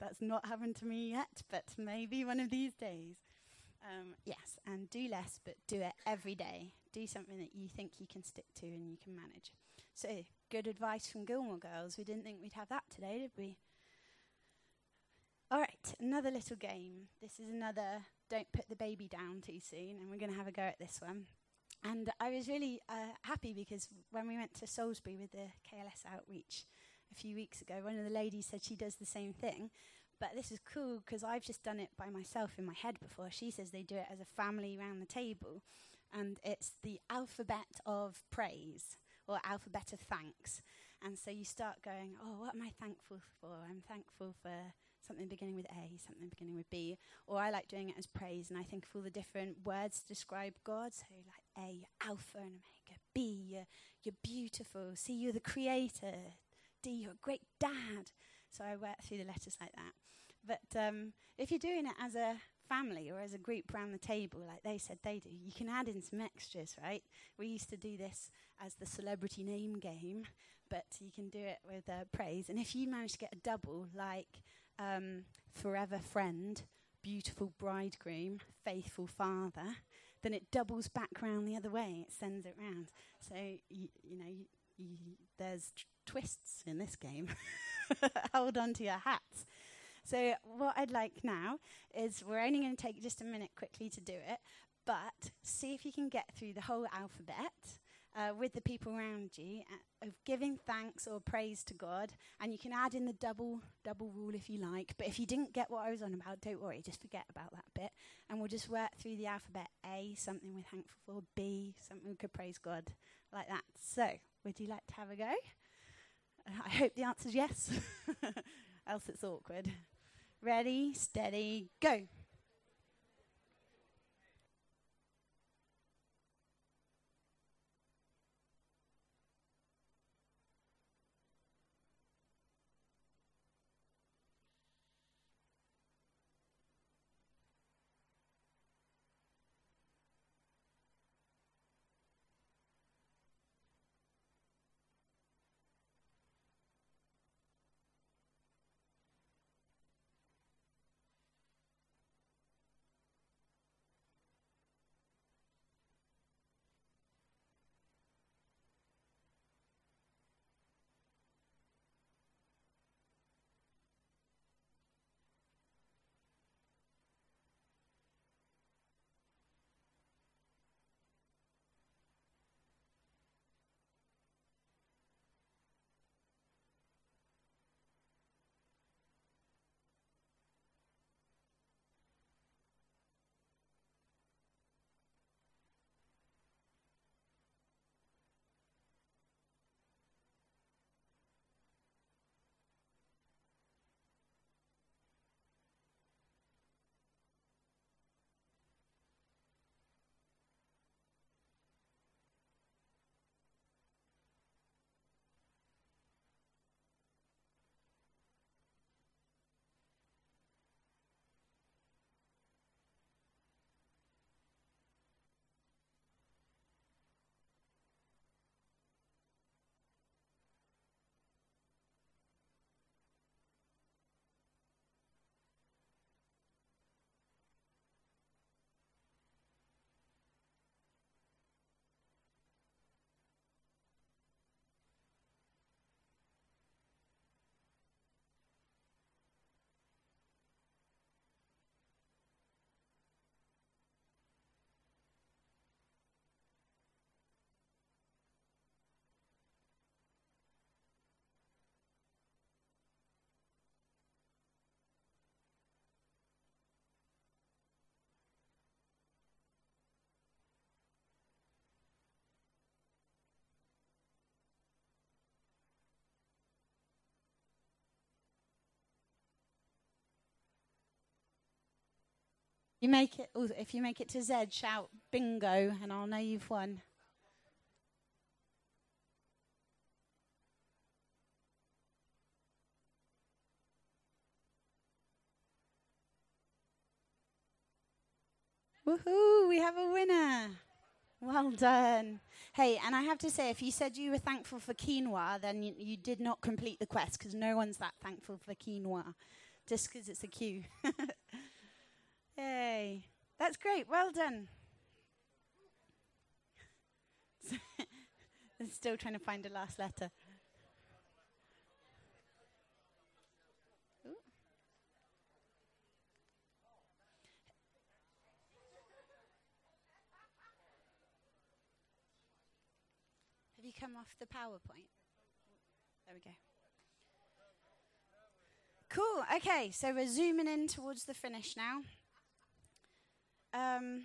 That's not happened to me yet, but maybe one of these days. Um, yes, and do less, but do it every day. Do something that you think you can stick to and you can manage. So, good advice from Gilmore Girls. We didn't think we'd have that today, did we? All right, another little game. This is another don't put the baby down too soon, and we're going to have a go at this one. And I was really uh, happy because when we went to Salisbury with the KLS outreach a few weeks ago, one of the ladies said she does the same thing. But this is cool because I've just done it by myself in my head before. She says they do it as a family around the table, and it's the alphabet of praise or alphabet of thanks. And so you start going, oh, what am I thankful for? I'm thankful for something beginning with A, something beginning with B. Or I like doing it as praise, and I think of all the different words to describe God. So, like A, Alpha and Omega. B, you're, you're beautiful. C, you're the creator. D, you're a great dad. So I work through the letters like that. But um, if you're doing it as a family or as a group around the table, like they said they do, you can add in some extras, right? We used to do this as the celebrity name game, but you can do it with uh, praise. And if you manage to get a double, like um, forever friend, beautiful bridegroom, faithful father, then it doubles back round the other way. It sends it round. So, you, you know, there's t- twists in this game. [LAUGHS] Hold on to your hats. So, what I'd like now is we're only going to take just a minute quickly to do it, but see if you can get through the whole alphabet uh, with the people around you uh, of giving thanks or praise to God. And you can add in the double double rule if you like. But if you didn't get what I was on about, don't worry, just forget about that bit. And we'll just work through the alphabet. A, something we're thankful for. B, something we could praise God, like that. So, would you like to have a go? Uh, I hope the answer's yes, [LAUGHS] else it's awkward. Ready, steady, go. You make it. If you make it to Z, shout bingo, and I'll know you've won. Woohoo! We have a winner. Well done. Hey, and I have to say, if you said you were thankful for quinoa, then you, you did not complete the quest because no one's that thankful for quinoa, just because it's a Q. [LAUGHS] Yay. That's great. Well done. [LAUGHS] I'm still trying to find the last letter. Have you come off the PowerPoint? There we go. Cool. Okay, so we're zooming in towards the finish now. Um,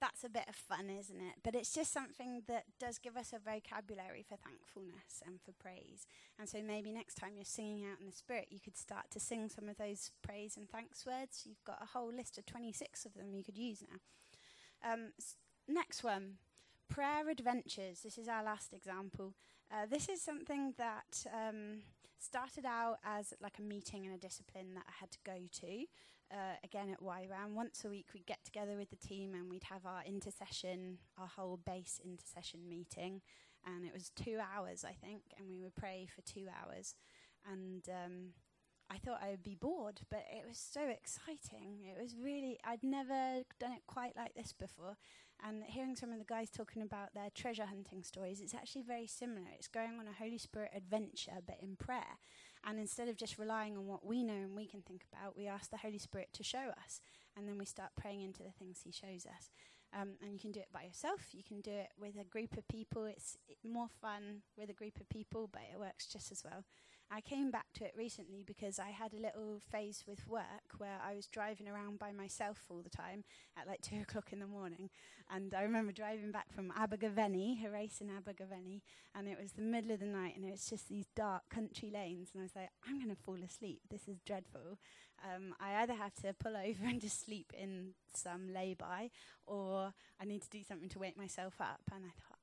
that's a bit of fun, isn't it? But it's just something that does give us a vocabulary for thankfulness and for praise. And so maybe next time you're singing out in the Spirit, you could start to sing some of those praise and thanks words. You've got a whole list of 26 of them you could use now. Um, s- next one prayer adventures. This is our last example. Uh, this is something that um, started out as like a meeting and a discipline that I had to go to. Uh, again at YWAM, once a week we'd get together with the team and we'd have our intercession, our whole base intercession meeting, and it was two hours, I think, and we would pray for two hours. And um, I thought I would be bored, but it was so exciting. It was really, I'd never done it quite like this before. And hearing some of the guys talking about their treasure hunting stories, it's actually very similar. It's going on a Holy Spirit adventure, but in prayer. And instead of just relying on what we know and we can think about, we ask the Holy Spirit to show us. And then we start praying into the things He shows us. Um, and you can do it by yourself, you can do it with a group of people. It's more fun with a group of people, but it works just as well. I came back to it recently because I had a little phase with work where I was driving around by myself all the time at like two [LAUGHS] o'clock in the morning. And I remember driving back from Abergavenny, a race in Abergavenny, and it was the middle of the night and it was just these dark country lanes. And I was like, I'm going to fall asleep. This is dreadful. Um, I either have to pull [LAUGHS] over and just sleep in some lay-by or I need to do something to wake myself up. And I thought,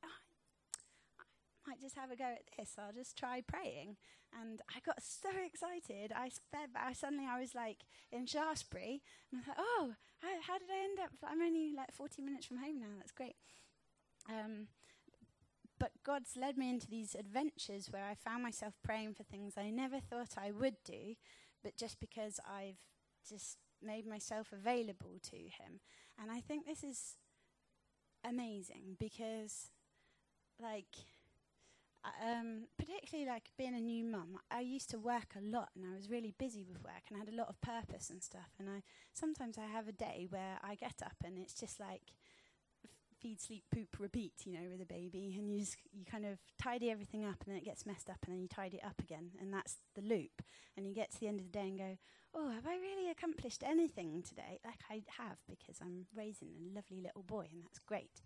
might just have a go at this. I'll just try praying and I got so excited. I sped. I suddenly I was like in Shaftesbury, and I thought, oh, how, how, did I end up? I'm only like 40 minutes from home now. That's great. Um, but God's led me into these adventures where I found myself praying for things I never thought I would do, but just because I've just made myself available to Him. And I think this is amazing because, like um, particularly like being a new mum, I used to work a lot and I was really busy with work and I had a lot of purpose and stuff. And I sometimes I have a day where I get up and it's just like feed, sleep, poop, repeat, you know, with a baby, and you just you kind of tidy everything up and then it gets messed up and then you tidy it up again, and that's the loop. And you get to the end of the day and go, oh, have I really accomplished anything today? Like I have because I'm raising a lovely little boy and that's great.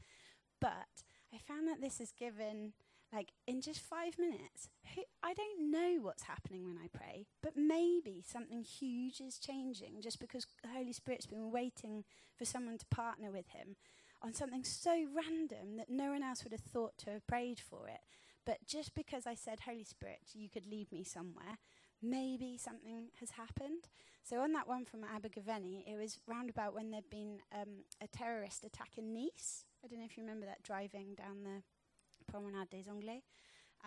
But I found that this has given like in just five minutes. Who, I don't know what's happening when I pray, but maybe something huge is changing just because the Holy Spirit's been waiting for someone to partner with Him on something so random that no one else would have thought to have prayed for it. But just because I said, Holy Spirit, you could lead me somewhere, maybe something has happened. So on that one from Abergavenny, it was roundabout when there'd been um, a terrorist attack in Nice. I don't know if you remember that driving down the Promenade des Anglais.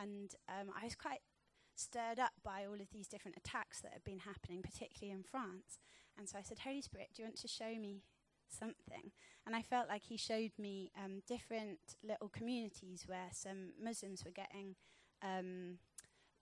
And um, I was quite stirred up by all of these different attacks that had been happening, particularly in France. And so I said, Holy Spirit, do you want to show me something? And I felt like He showed me um, different little communities where some Muslims were getting um,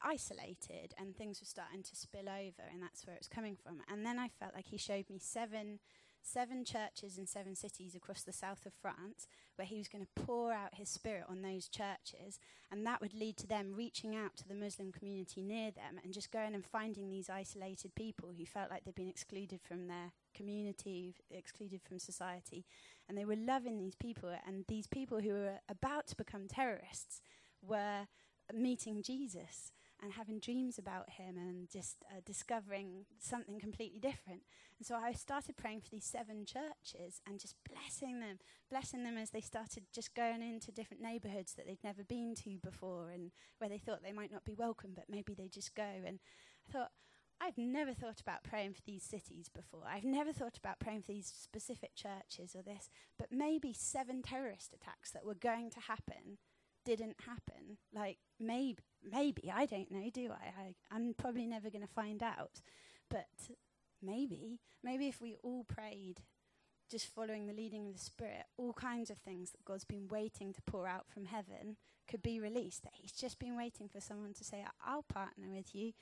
isolated and things were starting to spill over, and that's where it was coming from. And then I felt like He showed me seven seven churches in seven cities across the south of France, where he was going to pour out his spirit on those churches, and that would lead to them reaching out to the Muslim community near them and just going and finding these isolated people who felt like they'd been excluded from their community, excluded from society, and they were loving these people, and these people who were about to become terrorists were meeting Jesus and having dreams about him and just uh, discovering something completely different. And so I started praying for these seven churches and just blessing them, blessing them as they started just going into different neighborhoods that they'd never been to before and where they thought they might not be welcome, but maybe they just go. And I thought, I've never thought about praying for these cities before. I've never thought about praying for these specific churches or this, but maybe seven terrorist attacks that were going to happen didn't happen. Like maybe, maybe I don't know. Do I? I I'm probably never going to find out. But maybe, maybe if we all prayed, just following the leading of the Spirit, all kinds of things that God's been waiting to pour out from heaven could be released. That He's just been waiting for someone to say, "I'll partner with you."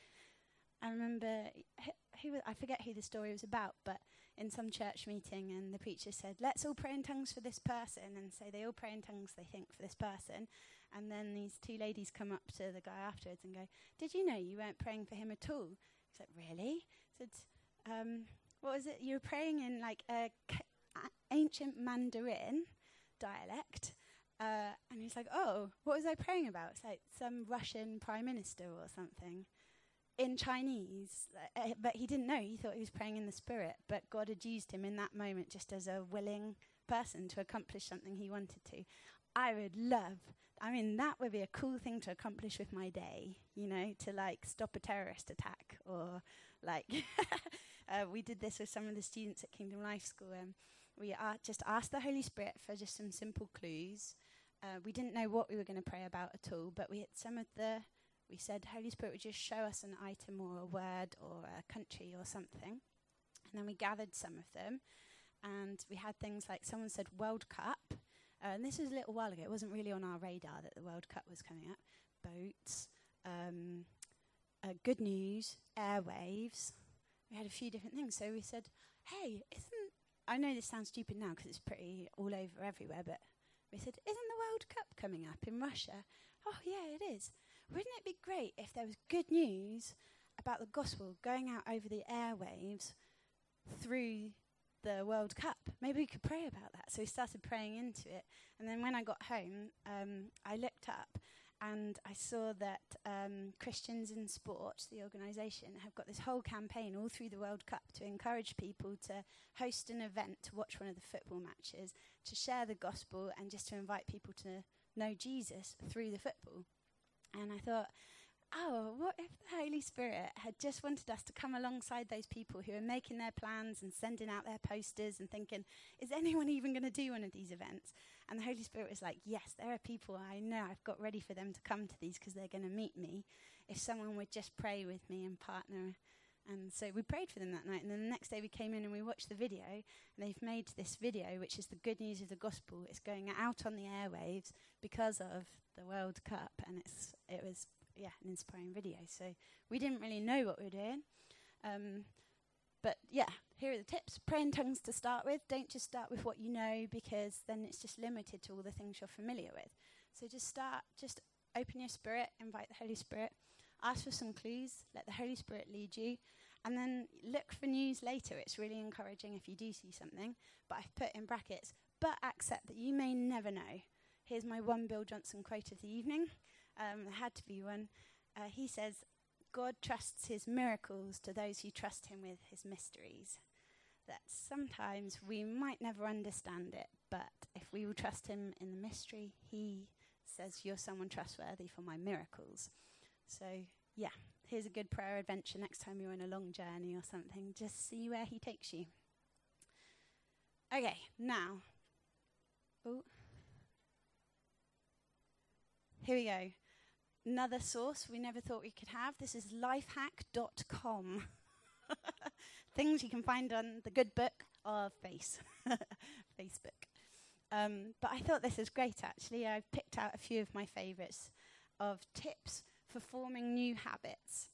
I remember who, who I forget who the story was about, but in some church meeting, and the preacher said, "Let's all pray in tongues for this person," and so they all pray in tongues. They think for this person, and then these two ladies come up to the guy afterwards and go, "Did you know you weren't praying for him at all?" He's like, "Really?" said, um, "What was it? You were praying in like a ancient Mandarin dialect." Uh, and he's like, "Oh, what was I praying about?" It's like some Russian prime minister or something in Chinese, uh, but he didn't know. He thought he was praying in the spirit, but God had used him in that moment just as a willing person to accomplish something he wanted to. I would love. I mean, that would be a cool thing to accomplish with my day, you know, to like stop a terrorist attack or like. [LAUGHS] uh, we did this with some of the students at Kingdom Life School. Um, we just asked the Holy Spirit for just some simple clues. Uh, we didn't know what we were going to pray about at all, but we had some of the. We said, Holy Spirit would just show us an item or a word or a country or something. And then we gathered some of them. And we had things like someone said World Cup. Uh, and this was a little while ago. It wasn't really on our radar that the World Cup was coming up. Boats, um, uh, good news, airwaves. We had a few different things. So we said, hey, isn't. I know this sounds stupid now because it's pretty all over everywhere, but we said, isn't the World Cup coming up in Russia? Oh, yeah, it is. Wouldn't it be great if there was good news about the gospel going out over the airwaves through the World Cup? Maybe we could pray about that. So we started praying into it. And then when I got home, um, I looked up and I saw that um, Christians in Sport, the organisation, have got this whole campaign all through the World Cup to encourage people to host an event to watch one of the football matches, to share the gospel, and just to invite people to know Jesus through the football. And I thought, oh, what if the Holy Spirit had just wanted us to come alongside those people who are making their plans and sending out their posters and thinking, is anyone even going to do one of these events? And the Holy Spirit was like, yes, there are people I know I've got ready for them to come to these because they're going to meet me. If someone would just pray with me and partner. And so we prayed for them that night. And then the next day we came in and we watched the video. And they've made this video, which is the good news of the gospel. It's going out on the airwaves because of the World Cup. And it's, it was yeah, an inspiring video. So we didn't really know what we were doing. Um, but yeah, here are the tips. Pray in tongues to start with. Don't just start with what you know because then it's just limited to all the things you're familiar with. So just start, just open your spirit, invite the Holy Spirit, ask for some clues, let the Holy Spirit lead you, and then look for news later. It's really encouraging if you do see something. But I've put in brackets, but accept that you may never know. Here's my one Bill Johnson quote of the evening. Um, there had to be one. Uh, he says, God trusts his miracles to those who trust him with his mysteries. That sometimes we might never understand it, but if we will trust him in the mystery, he says, You're someone trustworthy for my miracles. So, yeah, here's a good prayer adventure next time you're on a long journey or something. Just see where he takes you. Okay, now. Oh. Here we go another source we never thought we could have. This is lifehack.com. [LAUGHS] Things you can find on the good book of face, [LAUGHS] Facebook. Um, but I thought this is great actually. I've picked out a few of my favourites of tips for forming new habits.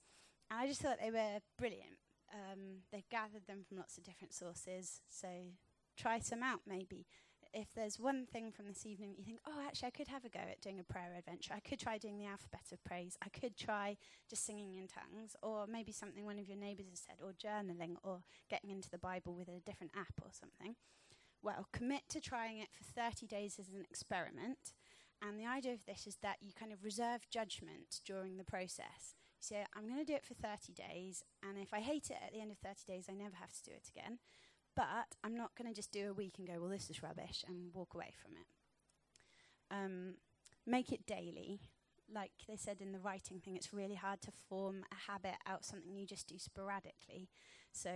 And I just thought they were brilliant. Um, they've gathered them from lots of different sources, so try some out maybe if there's one thing from this evening that you think, oh, actually, I could have a go at doing a prayer adventure. I could try doing the alphabet of praise. I could try just singing in tongues, or maybe something one of your neighbours has said, or journaling, or getting into the Bible with a different app or something. Well, commit to trying it for 30 days as an experiment. And the idea of this is that you kind of reserve judgment during the process. You say, I'm going to do it for 30 days, and if I hate it at the end of 30 days, I never have to do it again. But I'm not going to just do a week and go, well, this is rubbish, and walk away from it. Um, make it daily. Like they said in the writing thing, it's really hard to form a habit out something you just do sporadically. So,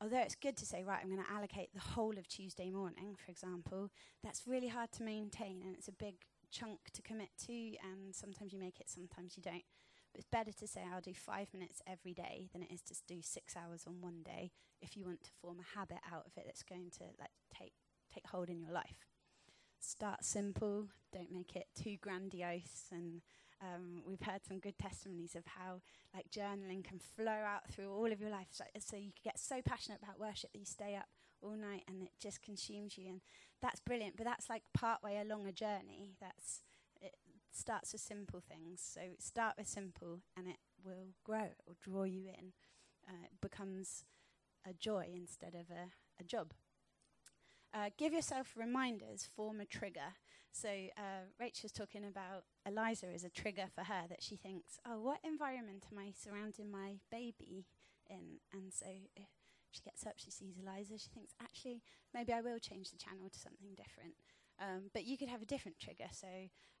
although it's good to say, right, I'm going to allocate the whole of Tuesday morning, for example, that's really hard to maintain, and it's a big chunk to commit to, and sometimes you make it, sometimes you don't. It's better to say I'll do five minutes every day than it is to do six hours on one day if you want to form a habit out of it that's going to like take take hold in your life. Start simple. Don't make it too grandiose. And um, we've heard some good testimonies of how like journaling can flow out through all of your life. So, so you can get so passionate about worship that you stay up all night and it just consumes you. And that's brilliant. But that's like part way along a journey. That's starts with simple things. So start with simple and it will grow, it will draw you in. Uh, it becomes a joy instead of a, a job. Uh, give yourself reminders, form a trigger. So uh, Rachel's talking about Eliza as a trigger for her that she thinks, oh, what environment am I surrounding my baby in? And so she gets up, she sees Eliza, she thinks, actually, maybe I will change the channel to something different. Um, but you could have a different trigger. So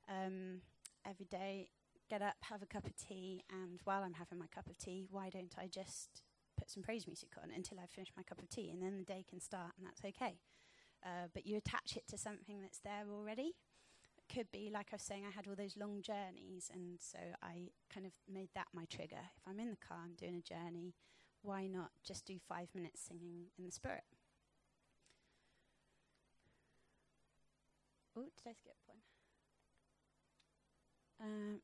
um, every day, get up, have a cup of tea, and while I'm having my cup of tea, why don't I just put some praise music on until I finish my cup of tea, and then the day can start, and that's okay. Uh, but you attach it to something that's there already. Could be, like I was saying, I had all those long journeys, and so I kind of made that my trigger. If I'm in the car, I'm doing a journey, why not just do five minutes singing in the spirit? Oh, did I skip one? Um,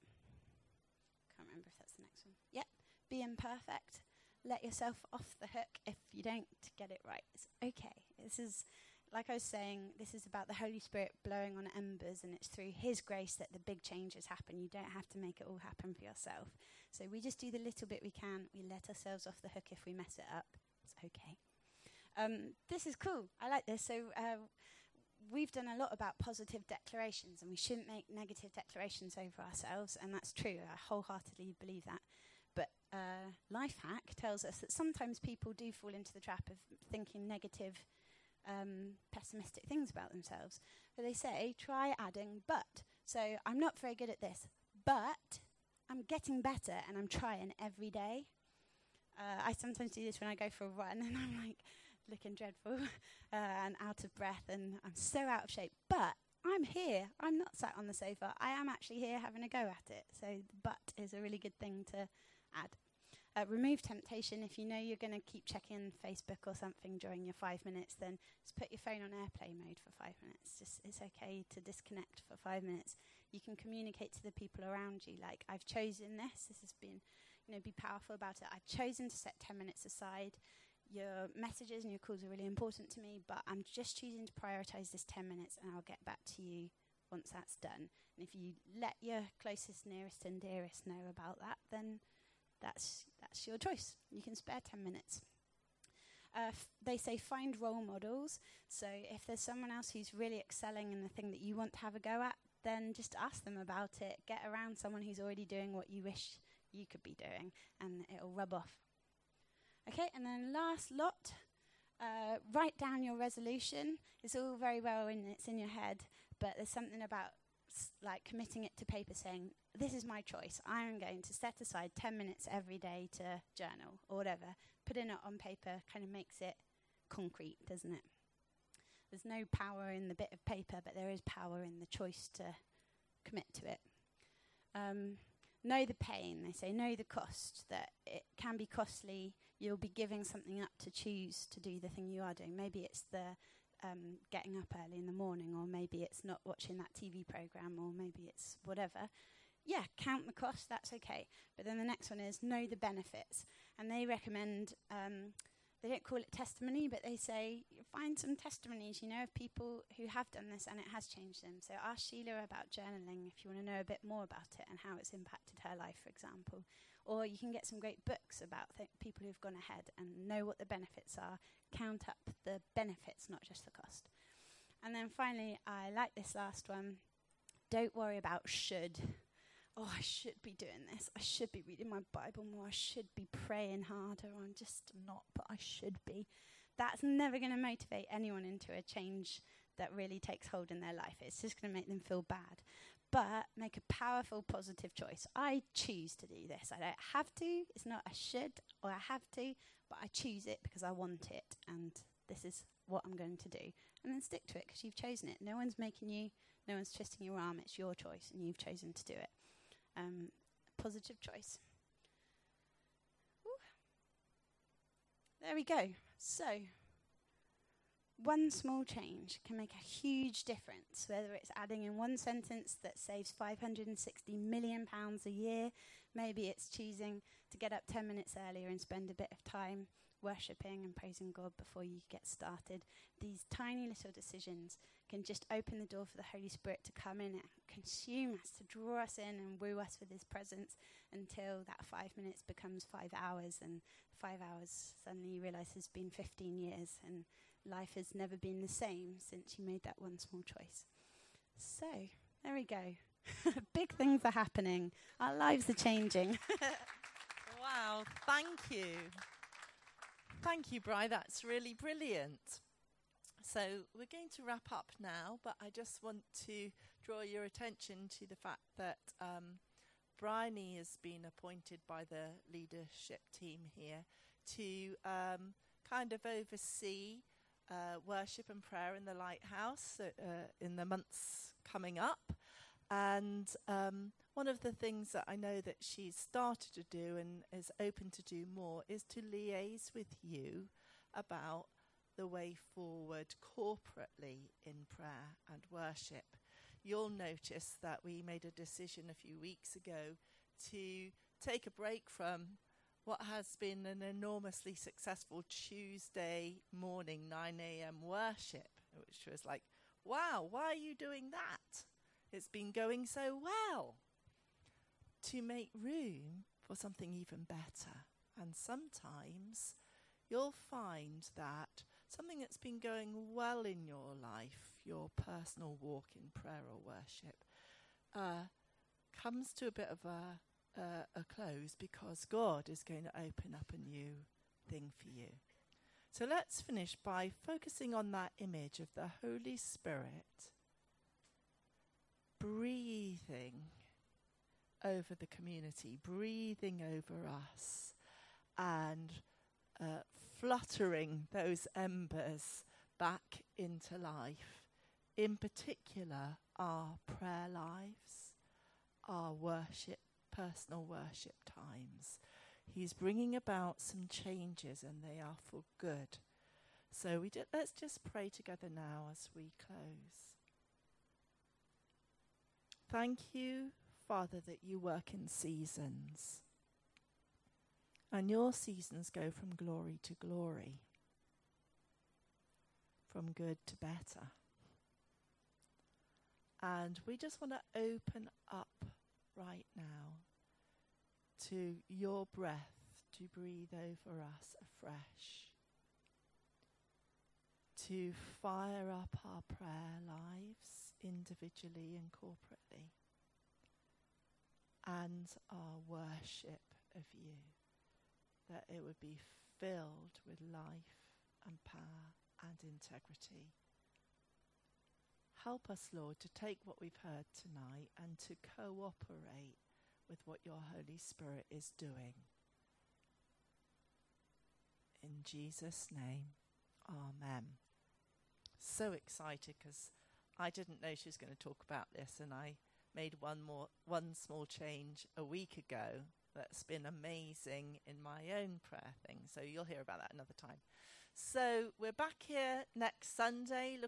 can't remember if that's the next one. Yep, be imperfect. Let yourself off the hook if you don't get it right. It's okay. This is, like I was saying, this is about the Holy Spirit blowing on embers, and it's through His grace that the big changes happen. You don't have to make it all happen for yourself. So we just do the little bit we can. We let ourselves off the hook if we mess it up. It's okay. Um, this is cool. I like this. So uh, we've done a lot about positive declarations, and we shouldn't make negative declarations over ourselves, and that's true. I wholeheartedly believe that. But uh, Life Hack tells us that sometimes people do fall into the trap of thinking negative, um, pessimistic things about themselves. But they say, try adding but. So I'm not very good at this, but I'm getting better and I'm trying every day. Uh, I sometimes do this when I go for a run, [LAUGHS] and I'm like, looking dreadful [LAUGHS] uh, and out of breath, and I'm so out of shape. But I'm here. I'm not sat on the sofa. I am actually here having a go at it. So, the but is a really good thing to add. Uh, remove temptation. If you know you're going to keep checking Facebook or something during your five minutes, then just put your phone on airplane mode for five minutes. Just it's okay to disconnect for five minutes. You can communicate to the people around you. Like I've chosen this. This has been, you know, be powerful about it. I've chosen to set ten minutes aside your messages and your calls are really important to me, but I'm just choosing to prioritize this 10 minutes and I'll get back to you once that's done. And if you let your closest, nearest, and dearest know about that, then that's, that's your choice. You can spare 10 minutes. Uh, f- they say find role models. So if there's someone else who's really excelling in the thing that you want to have a go at, then just ask them about it. Get around someone who's already doing what you wish you could be doing, and it'll rub off. Okay, and then last lot, uh, write down your resolution. It's all very well when it's in your head, but there's something about s- like committing it to paper saying, this is my choice. I'm going to set aside 10 minutes every day to journal or whatever. Putting it on paper kind of makes it concrete, doesn't it? There's no power in the bit of paper, but there is power in the choice to commit to it. Um, know the pain. They say know the cost. That it can be costly. You'll be giving something up to choose to do the thing you are doing. Maybe it's the um, getting up early in the morning, or maybe it's not watching that TV program, or maybe it's whatever. Yeah, count the cost. That's okay. But then the next one is know the benefits, and they recommend. Um, they don't call it testimony, but they say find some testimonies, you know, of people who have done this and it has changed them. So ask Sheila about journaling if you want to know a bit more about it and how it's impacted her life, for example. Or you can get some great books about th- people who've gone ahead and know what the benefits are. Count up the benefits, not just the cost. And then finally, I like this last one. Don't worry about should oh, I should be doing this. I should be reading my Bible more. I should be praying harder. I'm just not, but I should be. That's never going to motivate anyone into a change that really takes hold in their life. It's just going to make them feel bad. But make a powerful, positive choice. I choose to do this. I don't have to. It's not a should or I have to, but I choose it because I want it. And this is what I'm going to do. And then stick to it because you've chosen it. No one's making you, no one's twisting your arm. It's your choice and you've chosen to do it um, positive choice. Ooh. There we go. So, one small change can make a huge difference, whether it's adding in one sentence that saves 560 million pounds a year, maybe it's choosing to get up 10 minutes earlier and spend a bit of time worshipping and praising God before you get started. These tiny little decisions can just open the door for the Holy Spirit to come in and consume us, to draw us in and woo us with His presence until that five minutes becomes five hours, and five hours suddenly you realize has been 15 years, and life has never been the same since you made that one small choice. So, there we go. [LAUGHS] Big things are happening. Our lives are changing. [LAUGHS] Wow, thank you. Thank you, Bri. That's really brilliant. So we're going to wrap up now, but I just want to draw your attention to the fact that um, Bryony has been appointed by the leadership team here to um, kind of oversee uh, worship and prayer in the lighthouse uh, in the months coming up. And um, one of the things that I know that she's started to do and is open to do more is to liaise with you about the way forward corporately in prayer and worship. You'll notice that we made a decision a few weeks ago to take a break from what has been an enormously successful Tuesday morning 9 a.m. worship, which was like, wow, why are you doing that? It's been going so well. To make room for something even better. And sometimes you'll find that something that's been going well in your life, your personal walk in prayer or worship, uh, comes to a bit of a, uh, a close because God is going to open up a new thing for you. So let's finish by focusing on that image of the Holy Spirit breathing over the community, breathing over us, and uh, fluttering those embers back into life. In particular, our prayer lives, our worship, personal worship times. He's bringing about some changes, and they are for good. So we let's just pray together now as we close. Thank you, Father, that you work in seasons. And your seasons go from glory to glory, from good to better. And we just want to open up right now. To your breath to breathe over us afresh, to fire up our prayer lives individually and corporately, and our worship of you. That it would be filled with life and power and integrity. Help us, Lord, to take what we've heard tonight and to cooperate with what your Holy Spirit is doing. In Jesus' name, Amen. So excited because I didn't know she was going to talk about this, and I made one more, one small change a week ago that's been amazing in my own prayer thing. So you'll hear about that another time. So we're back here next Sunday.